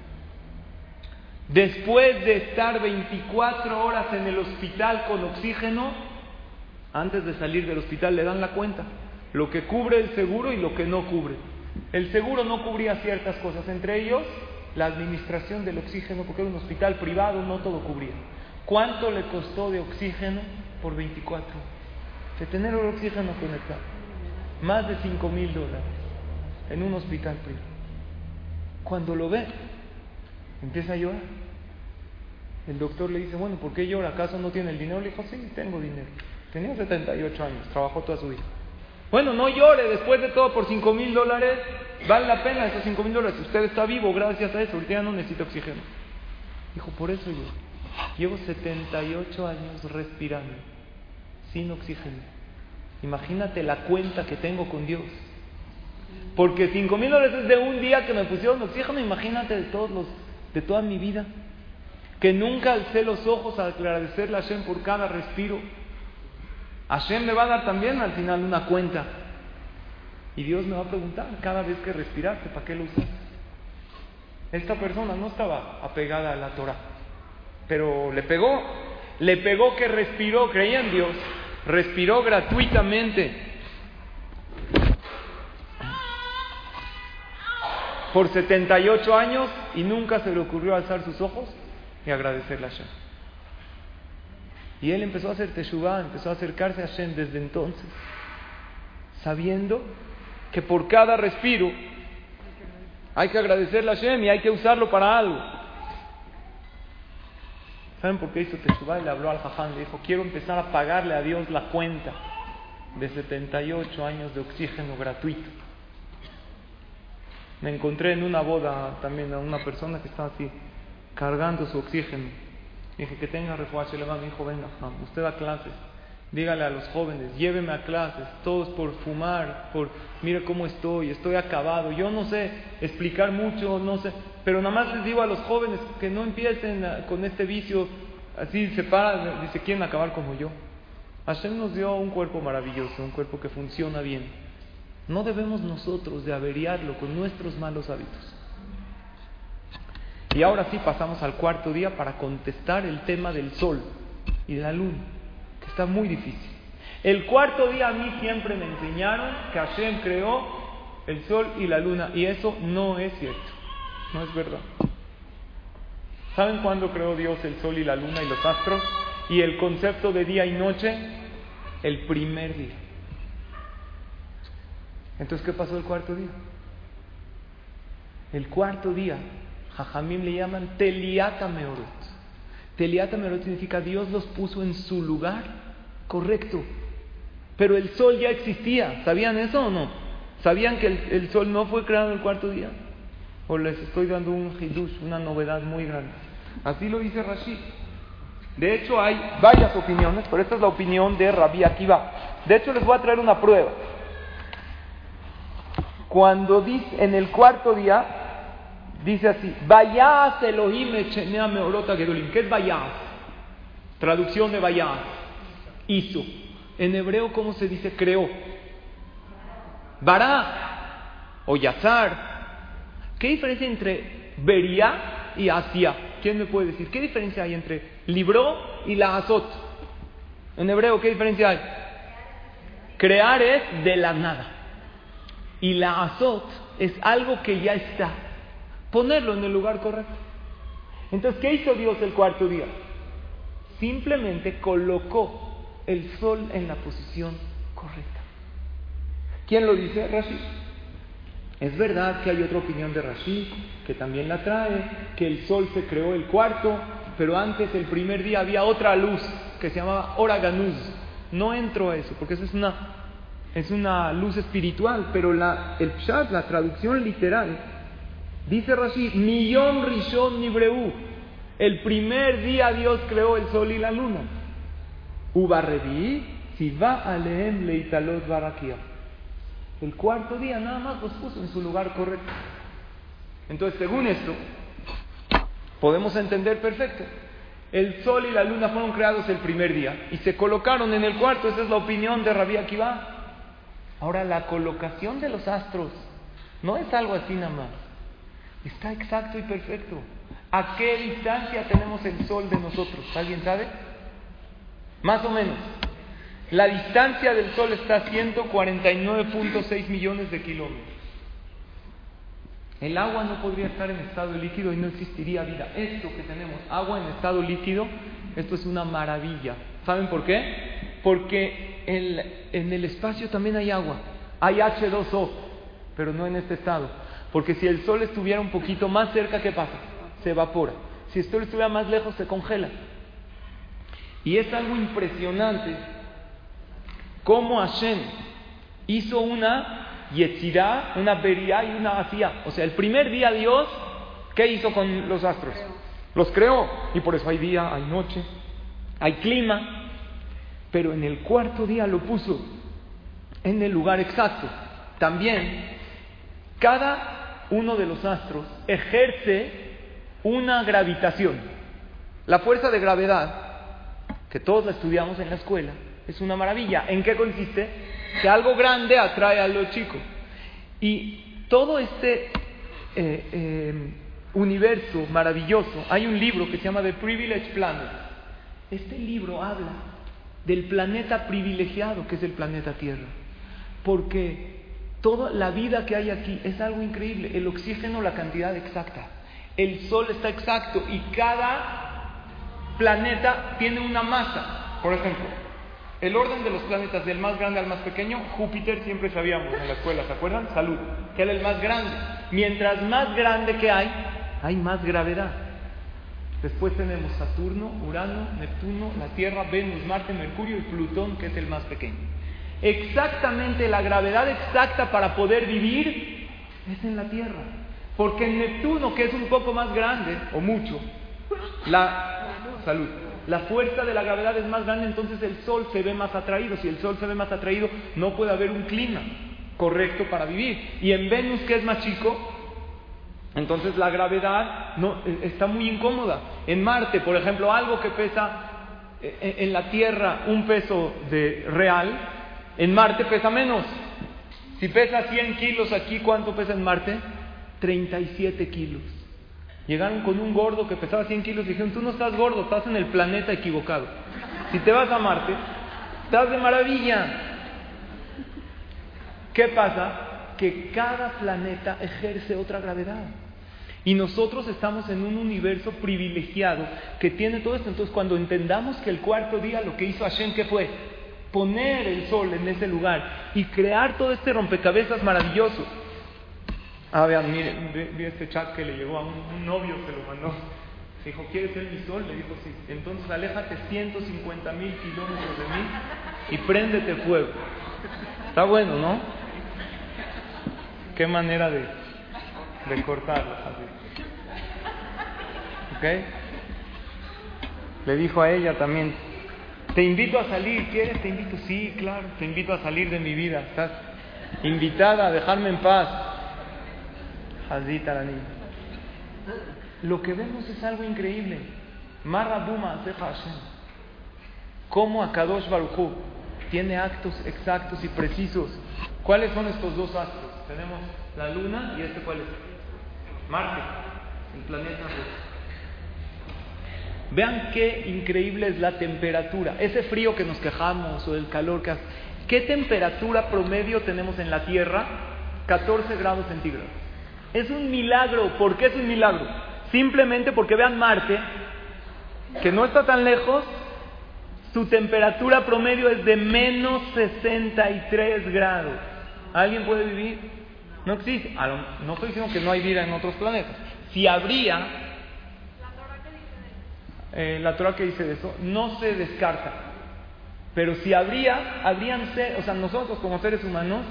Después de estar 24 horas en el hospital con oxígeno, antes de salir del hospital le dan la cuenta, lo que cubre el seguro y lo que no cubre. El seguro no cubría ciertas cosas, entre ellos la administración del oxígeno, porque era un hospital privado, no todo cubría. ¿Cuánto le costó de oxígeno por 24 De tener el oxígeno conectado. Más de 5 mil dólares en un hospital privado. Cuando lo ve, empieza a llorar. El doctor le dice, bueno, ¿por qué llora? ¿Acaso no tiene el dinero? Le dijo, sí, tengo dinero. Tenía 78 años, trabajó toda su vida. Bueno, no llore, después de todo, por 5 mil dólares, vale la pena esos 5 mil dólares. Usted está vivo gracias a eso, ahorita ya no necesita oxígeno. Dijo, por eso yo llevo 78 años respirando, sin oxígeno. Imagínate la cuenta que tengo con Dios. Porque 5 mil dólares es de un día que me pusieron oxígeno, imagínate de todos los de toda mi vida, que nunca alcé los ojos a agradecerle a Hashem por cada respiro. Hashem me va a dar también al final una cuenta. Y Dios me va a preguntar cada vez que respiraste, ¿para qué lo usas? Esta persona no estaba apegada a la Torah, pero le pegó le pegó que respiró, creía en Dios, respiró gratuitamente. Por 78 años y nunca se le ocurrió alzar sus ojos y agradecerle a Hashem. Y él empezó a hacer teshuvah, empezó a acercarse a Hashem desde entonces, sabiendo que por cada respiro hay que agradecerle a Hashem y hay que usarlo para algo. ¿Saben por qué hizo Teshuvah? Le habló al Jaján, le dijo, quiero empezar a pagarle a Dios la cuenta de 78 años de oxígeno gratuito. Me encontré en una boda también a una persona que estaba así, cargando su oxígeno. Dije, que tenga refuerzo. Le va, mi hijo, venga, usted da clases. Dígale a los jóvenes, lléveme a clases, todos por fumar, por, mire cómo estoy, estoy acabado. Yo no sé explicar mucho, no sé, pero nada más les digo a los jóvenes que no empiecen con este vicio, así se paran, dice, quieren acabar como yo. Hashem nos dio un cuerpo maravilloso, un cuerpo que funciona bien. No debemos nosotros de averiarlo con nuestros malos hábitos. Y ahora sí pasamos al cuarto día para contestar el tema del sol y de la luna, está muy difícil. El cuarto día a mí siempre me enseñaron que Hashem creó el sol y la luna, y eso no es cierto, no es verdad. ¿Saben cuándo creó Dios el sol y la luna y los astros? Y el concepto de día y noche, el primer día. Entonces, ¿qué pasó el cuarto día? El cuarto día, Jajamim le llaman Teliata Meorot. Teliata Meorot significa Dios los puso en su lugar correcto. Pero el sol ya existía. ¿Sabían eso o no? ¿Sabían que el, sol no fue creado el cuarto día? O les estoy dando un hidush, una novedad muy grande. Así lo dice Rashid. De hecho, hay varias opiniones, pero esta es la opinión de Rabbi Akiva. De hecho, les voy a traer una prueba. Cuando dice en el cuarto día, dice así: Vayas Elohim echenea meorota gedolim. ¿Qué es vayas? Traducción de vayas. Hizo. En hebreo, ¿cómo se dice creó? Bará o yazar. ¿Qué diferencia entre vería y hacía? ¿Quién me puede decir? ¿Qué diferencia hay entre libró y la azot? En hebreo, ¿qué diferencia hay? Crear es de la nada. Y la azot es algo que ya está. Ponerlo en el lugar correcto. Entonces, ¿qué hizo Dios el cuarto día? Simplemente colocó el sol en la posición correcta. ¿Quién lo dice? Rashi. Es verdad que hay otra opinión de Rashi que también la trae, que el sol se creó el cuarto, pero antes, el primer día, había otra luz que se llamaba Oraganuz. No entro a eso, porque eso es una, es una luz espiritual, pero la, el pshat, la traducción literal, dice Rashi, millón rishon nibreu. El primer día Dios creó el sol y la luna. Ubarrebi, si va a leer leitalot barakia. El cuarto día nada más los puso en su lugar correcto. Entonces, según esto, podemos entender perfecto. El sol y la luna fueron creados el primer día y se colocaron en el cuarto. Esa es la opinión de Rabbi Akiva. Ahora, la colocación de los astros no es algo así nada más. Está exacto y perfecto. ¿A qué distancia tenemos el sol de nosotros? ¿Alguien sabe? Más o menos. La distancia del Sol está a 149.6 millones de kilómetros. El agua no podría estar en estado líquido y no existiría vida. Esto que tenemos, agua en estado líquido, esto es una maravilla. ¿Saben por qué? Porque en el espacio también hay agua. Hay H2O, pero no en este estado. Porque si el Sol estuviera un poquito más cerca, ¿qué pasa? Se evapora. Si el Sol estuviera más lejos, se congela. Y es algo impresionante cómo Hashem hizo una Yetzirah, una Beria y una Asía. O sea, el primer día Dios, ¿qué hizo con los astros? Los creó. Y por eso hay día, hay noche, hay clima. Pero en el cuarto día lo puso en el lugar exacto. También, cada uno de los astros ejerce una gravitación. La fuerza de gravedad, que todos la estudiamos en la escuela, es una maravilla. ¿En qué consiste? Que algo grande atrae a lo chico. Y todo este eh, eh, universo maravilloso, hay un libro que se llama The Privilege Planet. Este libro habla del planeta privilegiado que es el planeta Tierra. Porque toda la vida que hay aquí es algo increíble. El oxígeno, la cantidad exacta. El sol está exacto y cada planeta tiene una masa. Por ejemplo, el orden de los planetas del más grande al más pequeño, Júpiter siempre sabíamos en la escuela, ¿se acuerdan? Salud, que era el más grande. Mientras más grande que hay, hay más gravedad. Después tenemos Saturno, Urano, Neptuno, la Tierra, Venus, Marte, Mercurio y Plutón, que es el más pequeño. Exactamente la gravedad exacta para poder vivir es en la Tierra. Porque en Neptuno, que es un poco más grande, o mucho, la salud, la fuerza de la gravedad es más grande, entonces el Sol se ve más atraído. Si el Sol se ve más atraído, no puede haber un clima correcto para vivir. Y en Venus, que es más chico, entonces la gravedad no, eh, está muy incómoda. En Marte, por ejemplo, algo que pesa eh, en la Tierra un peso de real, en Marte pesa menos. Si pesa 100 kilos aquí, ¿cuánto pesa en Marte? 37 kilos. Llegaron con un gordo que pesaba 100 kilos y dijeron, tú no estás gordo, estás en el planeta equivocado. Si te vas a Marte, estás de maravilla. ¿Qué pasa? Que cada planeta ejerce otra gravedad. Y nosotros estamos en un universo privilegiado que tiene todo esto. Entonces, cuando entendamos que el cuarto día lo que hizo Hashem, ¿qué fue? Poner el sol en ese lugar y crear todo este rompecabezas maravilloso. Ah, vean, miren, vi, este chat que le llegó a un, novio que lo mandó. Se dijo, ¿quieres ser mi sol? Le dijo, sí. Entonces, aléjate 150 mil kilómetros de mí y préndete fuego. Está bueno, ¿no? Qué manera de, de cortarlo. ¿Ok? Le dijo a ella también, te invito a salir, ¿quieres? Te invito, sí, claro, te invito a salir de mi vida, estás invitada a dejarme en paz. Hazita la niña. Lo que vemos es algo increíble. Marrabuma Hashem. Cómo Akadosh Baruchu tiene actos exactos y precisos. ¿Cuáles son estos dos actos? Tenemos la luna y este cuál es? Marte, el planeta rojo. Vean qué increíble es la temperatura, ese frío que nos quejamos o el calor que hace. ¿Qué temperatura promedio tenemos en la Tierra? 14 grados centígrados. Es un milagro. ¿Por qué es un milagro? Simplemente porque vean Marte, que no está tan lejos, su temperatura promedio es de menos 63 grados. ¿Alguien puede vivir? No existe. No estoy diciendo que no hay vida en otros planetas. Si habría, eh, la Torah que dice de eso, no se descarta. Pero si habría, habrían o sea, nosotros como seres humanos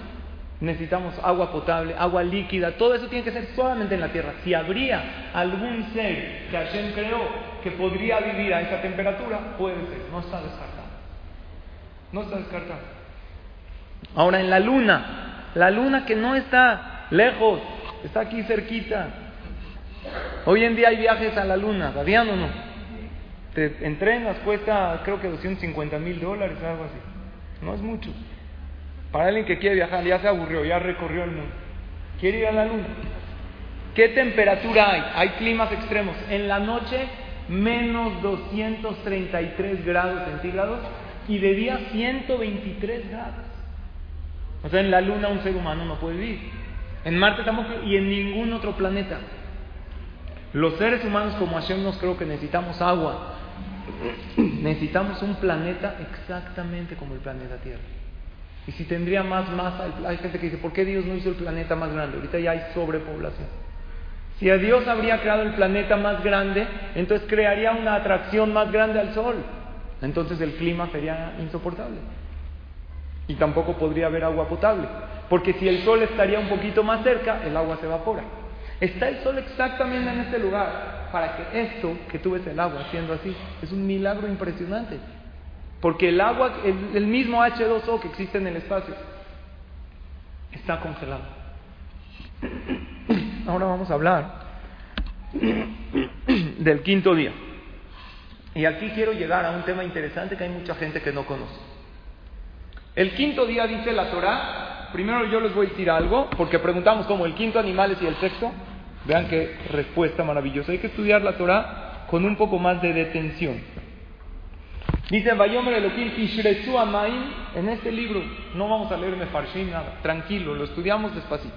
necesitamos agua potable, agua líquida, todo eso tiene que ser solamente en la tierra. Si habría algún ser que Hashem creó que podría vivir a esa temperatura, puede ser, no está descartado. No está descartado. Ahora en la luna, la luna que no está lejos, está aquí cerquita. Hoy en día hay viajes a la luna, ¿sabían o no? Te entrenas, cuesta creo que 250 mil dólares, algo así. No es mucho. Para alguien que quiere viajar, ya se aburrió, ya recorrió el mundo. Quiere ir a la luna. ¿Qué temperatura hay? Hay climas extremos. En la noche, menos 233 grados centígrados y de día 123 grados. O sea, en la luna un ser humano no puede vivir. En Marte tampoco y en ningún otro planeta. Los seres humanos como Hashem nos creo que necesitamos agua, necesitamos un planeta exactamente como el planeta Tierra. Y si tendría más masa, hay gente que dice, ¿por qué Dios no hizo el planeta más grande? Ahorita ya hay sobrepoblación. Si a Dios habría creado el planeta más grande, entonces crearía una atracción más grande al Sol. Entonces el clima sería insoportable. Y tampoco podría haber agua potable. Porque si el Sol estaría un poquito más cerca, el agua se evapora. Está el Sol exactamente en este lugar para que esto que tú ves el agua haciendo así es un milagro impresionante. Porque el agua, el, mismo H2O que existe en el espacio, está congelado. Ahora vamos a hablar del quinto día. Y aquí quiero llegar a un tema interesante que hay mucha gente que no conoce. El quinto día dice la Torah, primero yo les voy a decir algo, porque preguntamos cómo el quinto animal es y el sexto. Vean qué respuesta maravillosa. Hay que estudiar la Torah con un poco más de detención. Dice Vayomer Elohim Ishretsu Amaim, en este libro, no vamos a leer Mefarshim nada, tranquilo, lo estudiamos despacito.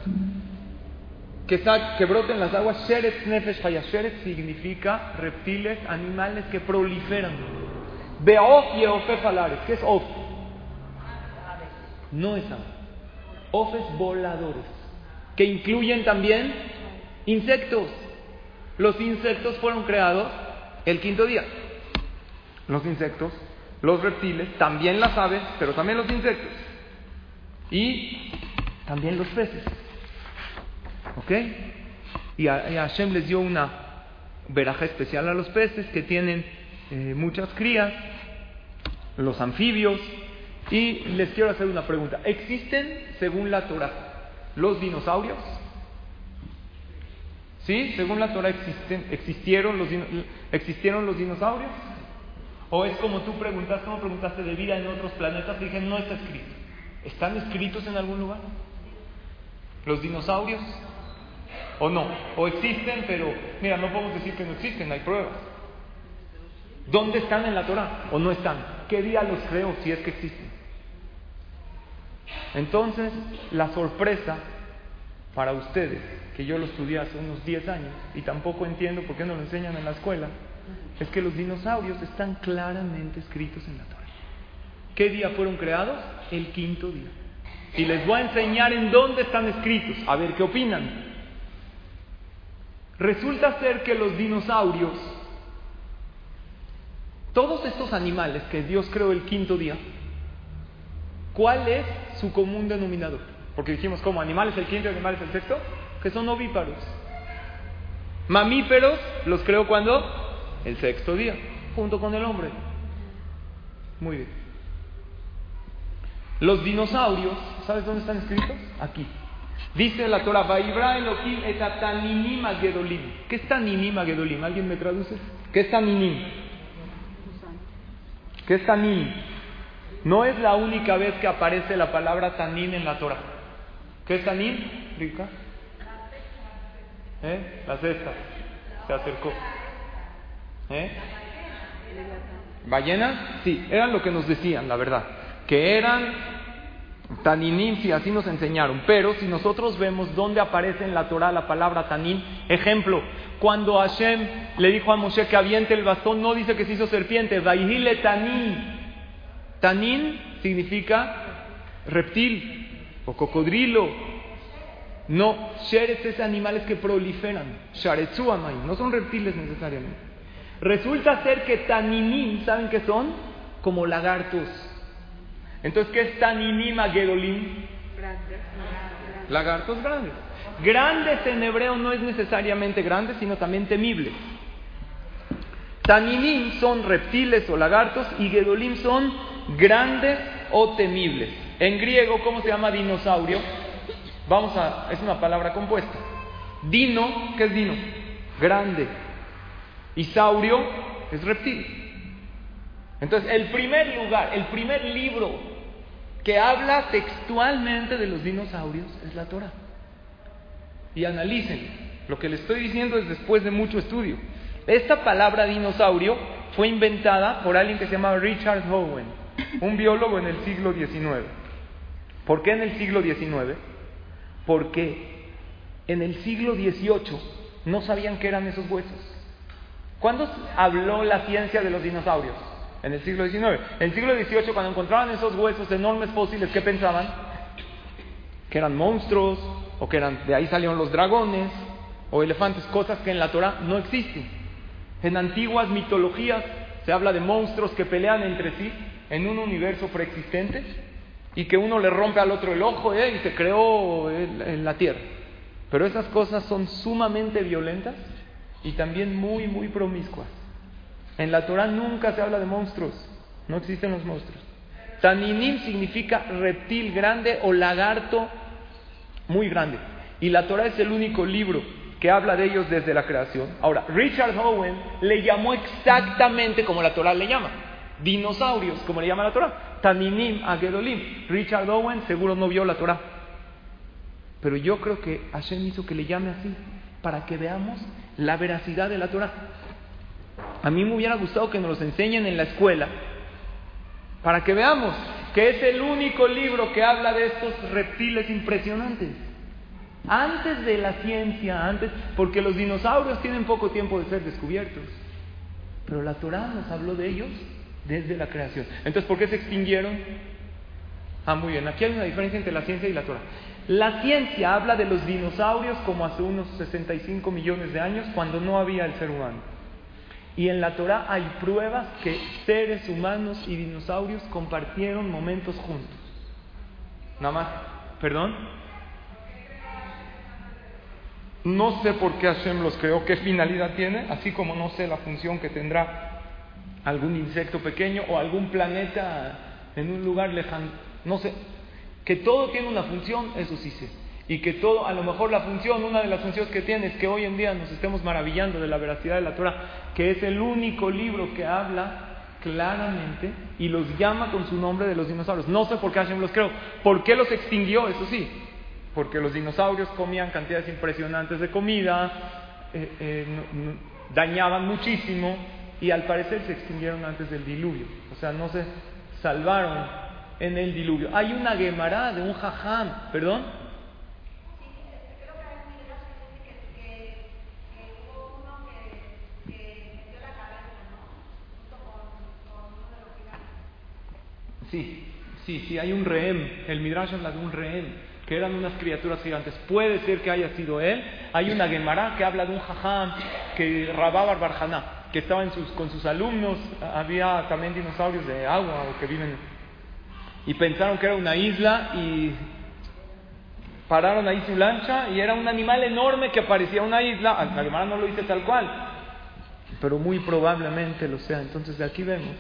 Que, broten las aguas, Sheretz Nefesh Haya. Sheretz significa reptiles, animales que proliferan. Beof y Eofe Falares. ¿Qué es Of? No es. Of es voladores, que incluyen también insectos. Los insectos fueron creados el quinto día. Los insectos, los reptiles, también las aves, pero también los insectos. Y también los peces. ¿Ok? Y a, y Hashem les dio una veraja especial a los peces que tienen eh, muchas crías, los anfibios. Y les quiero hacer una pregunta. ¿Existen, según la Torah, los dinosaurios? ¿Sí? Según la Torah existen, existieron, los, ¿existieron los dinosaurios? ¿O es como tú preguntaste, como preguntaste de vida en otros planetas? Dije, no está escrito. ¿Están escritos en algún lugar? ¿Los dinosaurios? ¿O no? ¿O existen, pero mira, no podemos decir que no existen, hay pruebas? ¿Dónde están en la Torah? ¿O no están? ¿Qué día los creo si es que existen? Entonces, la sorpresa para ustedes, que yo lo estudié hace unos 10 años y tampoco entiendo por qué no lo enseñan en la escuela, es que los dinosaurios están claramente escritos en la Torah. ¿Qué día fueron creados? El quinto día. Y les voy a enseñar en dónde están escritos, a ver qué opinan. Resulta ser que los dinosaurios, todos estos animales que Dios creó el quinto día, ¿cuál es su común denominador? Porque dijimos, como animales el quinto y animales el sexto, que son ovíparos. Mamíferos los creó cuando? El sexto día, junto con el hombre. Muy bien. Los dinosaurios, ¿sabes dónde están escritos? Aquí. Dice la Torah, Vaibra Elohim et ataninim agedolim. ¿Qué es taninim agedolim? ¿Alguien me traduce? ¿Qué es taninim? ¿Qué es tanin? No es la única vez que aparece la palabra tanin en la Torah. ¿Qué es tanin, Rica? ¿Eh? La sexta. Se acercó. ¿Eh? ¿Ballenas? Sí, eran lo que nos decían, la verdad. Que eran taninim, sí, así nos enseñaron. Pero si nosotros vemos dónde aparece en la Torah la palabra tanin, ejemplo, cuando Hashem le dijo a Moshe que aviente el bastón, no dice que se hizo serpiente, vaihile tanin. Tanin significa reptil o cocodrilo. No, sheretz es animales que proliferan. Sharetzu amai, no son reptiles necesariamente. Resulta ser que taninim, ¿saben qué son? Como lagartos. Entonces, ¿qué es taninim agedolim? Lagartos grandes. Grandes en hebreo no es necesariamente grandes, sino también temibles. Taninim son reptiles o lagartos y gedolim son grandes o temibles. En griego, ¿cómo se llama dinosaurio? Vamos a, es una palabra compuesta. Dino, ¿qué es dino? Grande. Y saurio es reptil. Entonces, el primer lugar, el primer libro que habla textualmente de los dinosaurios es la Torah. Y analicen, lo que les estoy diciendo es después de mucho estudio. Esta palabra dinosaurio fue inventada por alguien que se llama Richard Owen, un biólogo en el siglo XIX. ¿Por qué en el siglo XIX? Porque en el siglo XVIII no sabían qué eran esos huesos. ¿Cuándo habló la ciencia de los dinosaurios? En el siglo XIX. En el siglo XVIII, cuando encontraban esos huesos enormes fósiles, ¿qué pensaban? Que eran monstruos, o que eran, de ahí salieron los dragones, o elefantes, cosas que en la Torah no existen. En antiguas mitologías se habla de monstruos que pelean entre sí en un universo preexistente y que uno le rompe al otro el ojo ¿eh? y se creó en la tierra. Pero esas cosas son sumamente violentas y también muy, muy promiscuas. En la Torah nunca se habla de monstruos, no existen los monstruos. Taninim significa reptil grande o lagarto muy grande. Y la Torah es el único libro que habla de ellos desde la creación. Ahora, Richard Owen le llamó exactamente como la Torah le llama. Dinosaurios, como le llama la Torah. Taninim, Agedolim. Richard Owen seguro no vio la Torah. Pero yo creo que Hashem hizo que le llame así, para que veamos la veracidad de la Torah. A mí me hubiera gustado que nos los enseñen en la escuela Para que veamos que es el único libro que habla de estos reptiles impresionantes. Antes de la ciencia, antes, porque los dinosaurios tienen poco tiempo de ser descubiertos. Pero la Torah nos habló de ellos desde la creación. Entonces, ¿por qué se extinguieron? Ah, muy bien, aquí hay una diferencia entre la ciencia y la Torah. La ciencia habla de los dinosaurios como hace unos 65 millones de años, cuando no había el ser humano. Y en la Torah hay pruebas que seres humanos y dinosaurios compartieron momentos juntos. Nada más, perdón. No sé por qué Hashem los creó, qué finalidad tiene, así como no sé la función que tendrá algún insecto pequeño o algún planeta en un lugar lejano. No sé. Que todo tiene una función, eso sí sé. Y que todo, a lo mejor la función, una de las funciones que tiene es que hoy en día nos estemos maravillando de la veracidad de la Torah, que es el único libro que habla claramente y los llama con su nombre de los dinosaurios. No sé por qué Hashem los creó. ¿Por qué los extinguió? Eso sí, porque los dinosaurios comían cantidades impresionantes de comida, eh, eh, dañaban muchísimo y al parecer se extinguieron antes del diluvio. O sea, no se salvaron en el diluvio. Hay una Gemara de un jajam, perdón. Sí, sí, sí, hay un rehén. El Midrash habla de un rehén que eran unas criaturas gigantes. Puede ser que haya sido él. Hay una Gemara que habla de un jajam que Rabá Barbarjaná, que estaba con sus alumnos. Había también dinosaurios de agua o que viven. Y pensaron que era una isla y pararon ahí su lancha y era un animal enorme que parecía una isla. La Gemara no lo dice tal cual, pero muy probablemente lo sea. Entonces de aquí vemos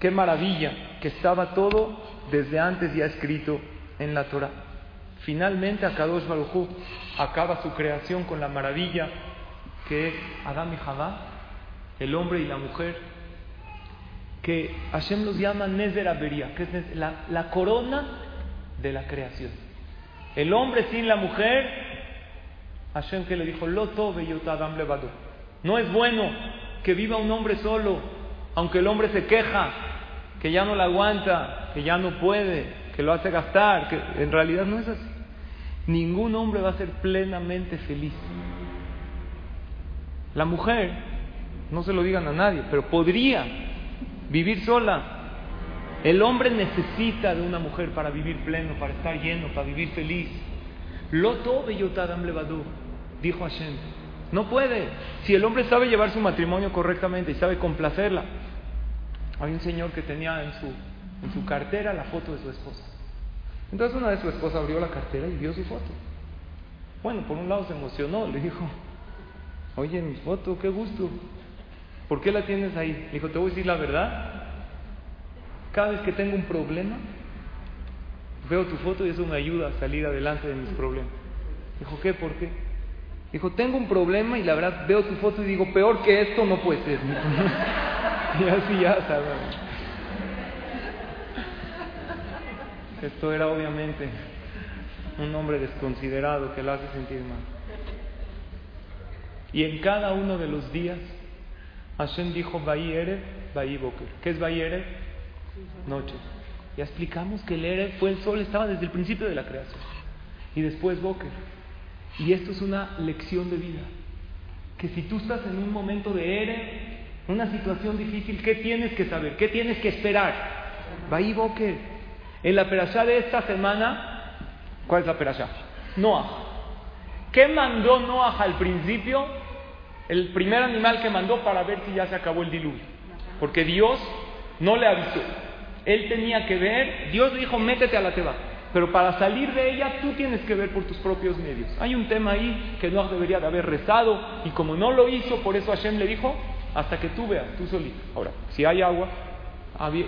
qué maravilla que estaba todo desde antes ya escrito en la Torah. Finalmente, Akadosh Baruj acaba su creación con la maravilla que Adam y Javá, el hombre y la mujer, que Hashem los llama Nezer Aberia, que es la, la corona de la creación. El hombre sin la mujer, Hashem que le dijo, Loto Adam Levado. No es bueno que viva un hombre solo, aunque el hombre se queja, que ya no la aguanta, que ya no puede, que lo hace gastar, que en realidad no es así. Ningún hombre va a ser plenamente feliz. La mujer, no se lo digan a nadie, pero podría vivir sola. El hombre necesita de una mujer para vivir pleno, para estar lleno, para vivir feliz. Loto beyotadam levadu, dijo Hashem. No puede. Si el hombre sabe llevar su matrimonio correctamente y sabe complacerla. Hay un señor que tenía en su en su cartera la foto de su esposa. Entonces una vez su esposa abrió la cartera y vio su foto. Bueno, por un lado se emocionó, le dijo, oye, mi foto, qué gusto. ¿Por qué la tienes ahí? Dijo, te voy a decir la verdad. Cada vez que tengo un problema, veo tu foto y eso me ayuda a salir adelante de mis problemas. Dijo, ¿qué? ¿Por qué? Dijo, tengo un problema y la verdad veo tu foto y digo, peor que esto no puede ser. y así ya sabes. Esto era obviamente un hombre desconsiderado que lo hace sentir mal. Y en cada uno de los días, Hashem dijo, Baí Erev, Baí Boker. ¿Qué es Baí Erev? Noche. Ya explicamos que el Erev fue el sol, estaba desde el principio de la creación. Y después Boker. Y esto es una lección de vida. Que si tú estás en un momento de Erev, una situación difícil, ¿qué tienes que saber? ¿Qué tienes que esperar? Baí Boker. En la perashá de esta semana, ¿cuál es la perashá? Noah. ¿Qué mandó Noah al principio? El primer animal que mandó para ver si ya se acabó el diluvio. Porque Dios no le avisó. Él tenía que ver, Dios le dijo, métete a la teba. Pero para salir de ella tú tienes que ver por tus propios medios. Hay un tema ahí que Noah debería de haber rezado y como no lo hizo, por eso Hashem le dijo, hasta que tú veas, tú solito. Ahora, si hay agua,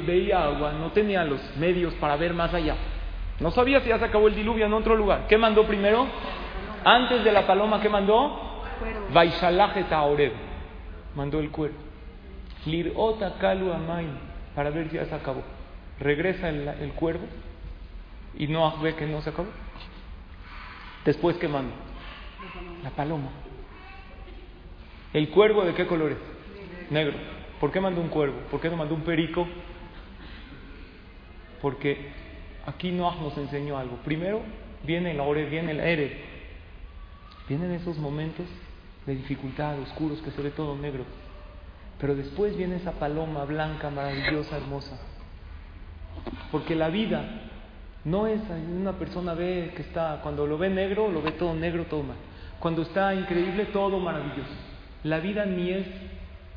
veía agua, no tenía los medios para ver más allá. No sabía si ya se acabó el diluvio en otro lugar. ¿Qué mandó primero? Antes de la paloma, ¿qué mandó? Vaishalajet Oreb. Mandó el cuervo. Lirota kalu. Para ver si ya se acabó. Regresa el, el cuervo y no ve que no se acabó. Después, ¿qué mandó? La paloma. ¿El cuervo de qué color es? Negro. ¿Por qué mandó un cuervo? ¿Por qué no mandó un perico? Porque aquí Noah nos enseñó algo. Primero viene el Ore, viene el Ere. Vienen esos momentos de dificultad, oscuros, que se ve todo negro. Pero después viene esa paloma blanca, maravillosa, hermosa. Porque la vida no es una persona ve que está, cuando lo ve negro, lo ve todo negro, todo mal. Cuando está increíble, todo maravilloso. La vida ni es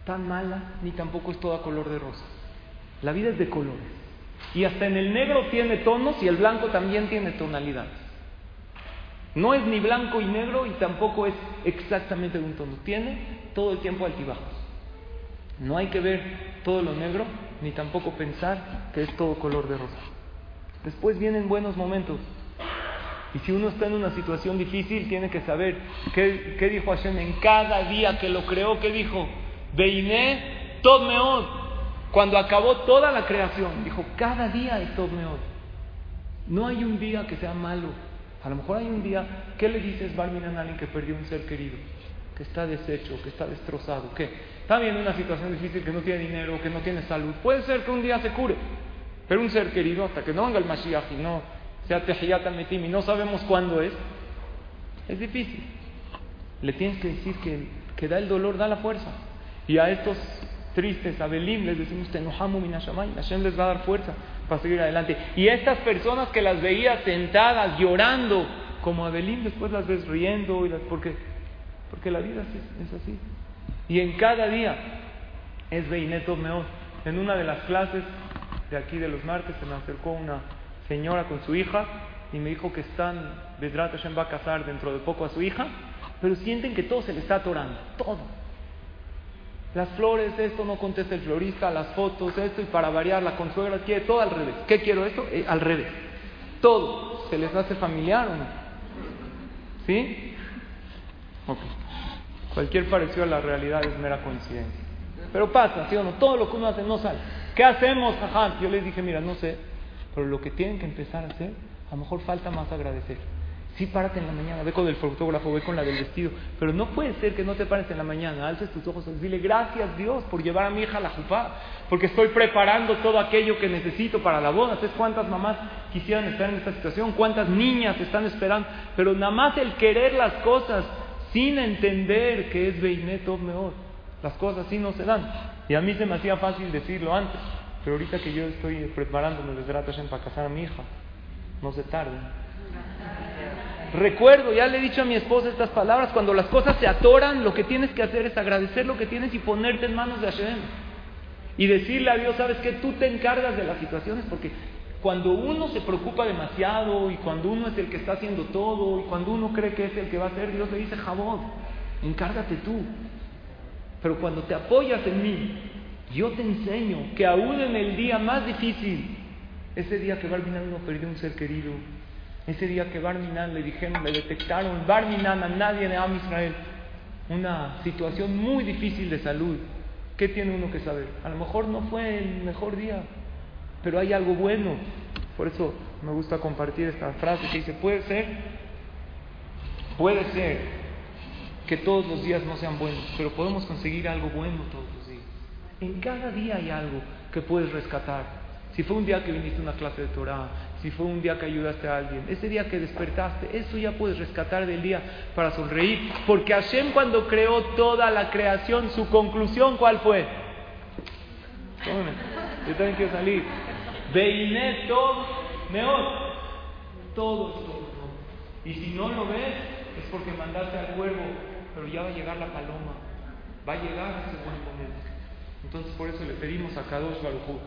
tan mala, ni tampoco es toda color de rosa. La vida es de colores. Y hasta en el negro tiene tonos y el blanco también tiene tonalidades. No es ni blanco y negro y tampoco es exactamente de un tono. Tiene todo el tiempo altibajos. No hay que ver todo lo negro ni tampoco pensar que es todo color de rosa. Después vienen buenos momentos. Y si uno está en una situación difícil, tiene que saber qué, dijo Hashem en cada día que lo creó, qué dijo. Veiné Tod Cuando acabó toda la creación, dijo, cada día es Tod No hay un día que sea malo. A lo mejor hay un día, ¿qué le dices, Barminan, a alguien que perdió un ser querido? Que está deshecho, que está destrozado. ¿Qué? Está en una situación difícil, que no tiene dinero, que no tiene salud. Puede ser que un día se cure. Pero un ser querido, hasta que no venga el Mashiach y no sea Tehiyat Metim y no sabemos cuándo es, es difícil. Le tienes que decir que, que da el dolor, da la fuerza. Y a estos tristes, a les decimos, Tenohamu Minashamay, Hashem les va a dar fuerza para seguir adelante. Y estas personas que las veía sentadas, llorando, como a Belim, después las ves riendo, y las, porque, porque la vida es, es así. Y en cada día es Beineto Meot. En una de las clases de aquí de los martes se me acercó una señora con su hija y me dijo que están, Bedrat Hashem va a casar dentro de poco a su hija, pero sienten que todo se le está atorando, todo. Las flores, esto no contesta el florista, las fotos, esto, y para variar, la consuegra quiere todo al revés. ¿Qué quiero esto? Eh, al revés. Todo. ¿Se les hace familiar o no? ¿Sí? Ok. Cualquier parecido a la realidad es mera coincidencia. Pero pasa, ¿sí o no? Todo lo que uno hace no sale. ¿Qué hacemos, ajá? Yo les dije, mira, no sé, pero lo que tienen que empezar a hacer, a lo mejor falta más agradecer. Sí, párate en la mañana, ve con el fotógrafo, ve con la del vestido, pero no puede ser que no te pares en la mañana, alces tus ojos y dile gracias Dios por llevar a mi hija a la jupá, porque estoy preparando todo aquello que necesito para la boda. ¿Sabes cuántas mamás quisieran estar en esta situación? ¿Cuántas niñas están esperando? Pero nada más el querer las cosas sin entender que es Beinet mejor, las cosas así no se dan. Y a mí se me hacía fácil decirlo antes, pero ahorita que yo estoy preparándome desde para casar a mi hija, no se tarde. Recuerdo, ya le he dicho a mi esposa estas palabras, cuando las cosas se atoran, lo que tienes que hacer es agradecer lo que tienes y ponerte en manos de Hashem. Y decirle a Dios, sabes que tú te encargas de las situaciones, porque cuando uno se preocupa demasiado y cuando uno es el que está haciendo todo y cuando uno cree que es el que va a hacer, Dios le dice, jabón, encárgate tú. Pero cuando te apoyas en mí, yo te enseño que aún en el día más difícil, ese día que Barminan uno perdió un ser querido, ese día que Barminan le dijeron, le detectaron, Barminan a nadie de Am Israel, una situación muy difícil de salud. ¿Qué tiene uno que saber? A lo mejor no fue el mejor día, pero hay algo bueno. Por eso me gusta compartir esta frase que dice, puede ser, puede ser que todos los días no sean buenos, pero podemos conseguir algo bueno todos los días. En cada día hay algo que puedes rescatar. Si fue un día que viniste a una clase de Torah, si fue un día que ayudaste a alguien, ese día que despertaste, eso ya puedes rescatar del día para sonreír. Porque Hashem cuando creó toda la creación, su conclusión, ¿cuál fue? Yo también quiero salir. Veiné todo, meor. Todo es todo. Y si no lo ves, es porque mandaste al cuervo, pero ya va a llegar la paloma. Va a llegar ese buen momento. Entonces por eso le pedimos a Kadosh Baruj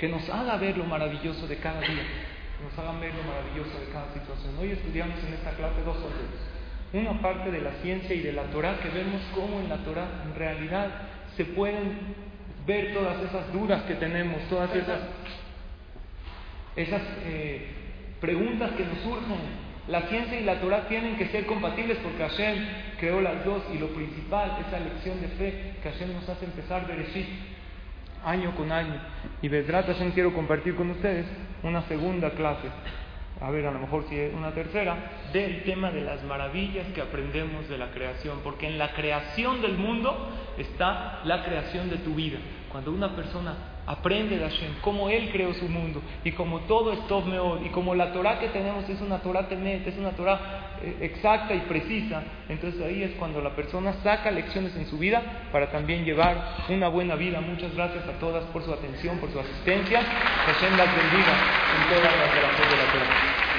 que nos haga ver lo maravilloso de cada día, que nos haga ver lo maravilloso de cada situación. Hoy estudiamos en esta clase dos cosas. Una parte de la ciencia y de la Torah, que vemos cómo en la Torah en realidad se pueden ver todas esas dudas que tenemos, todas esas, esas eh, preguntas que nos surgen. La ciencia y la Torah tienen que ser compatibles porque Hashem creó las dos y lo principal, esa lección de fe que Hashem nos hace empezar Bereshit año con año. Y Bedrat Hashem quiero compartir con ustedes una segunda clase, a ver, a lo mejor si es una tercera, del tema de las maravillas que aprendemos de la creación, porque en la creación del mundo está la creación de tu vida. Cuando una persona Aprende de Hashem, cómo Él creó su mundo y como todo es Tov Meod y como la Torah que tenemos es una Torah Temet, es una Torah eh, exacta y precisa, entonces ahí es cuando la persona saca lecciones en su vida para también llevar una buena vida. Muchas gracias a todas por su atención, por su asistencia. Hashem las bendiga en toda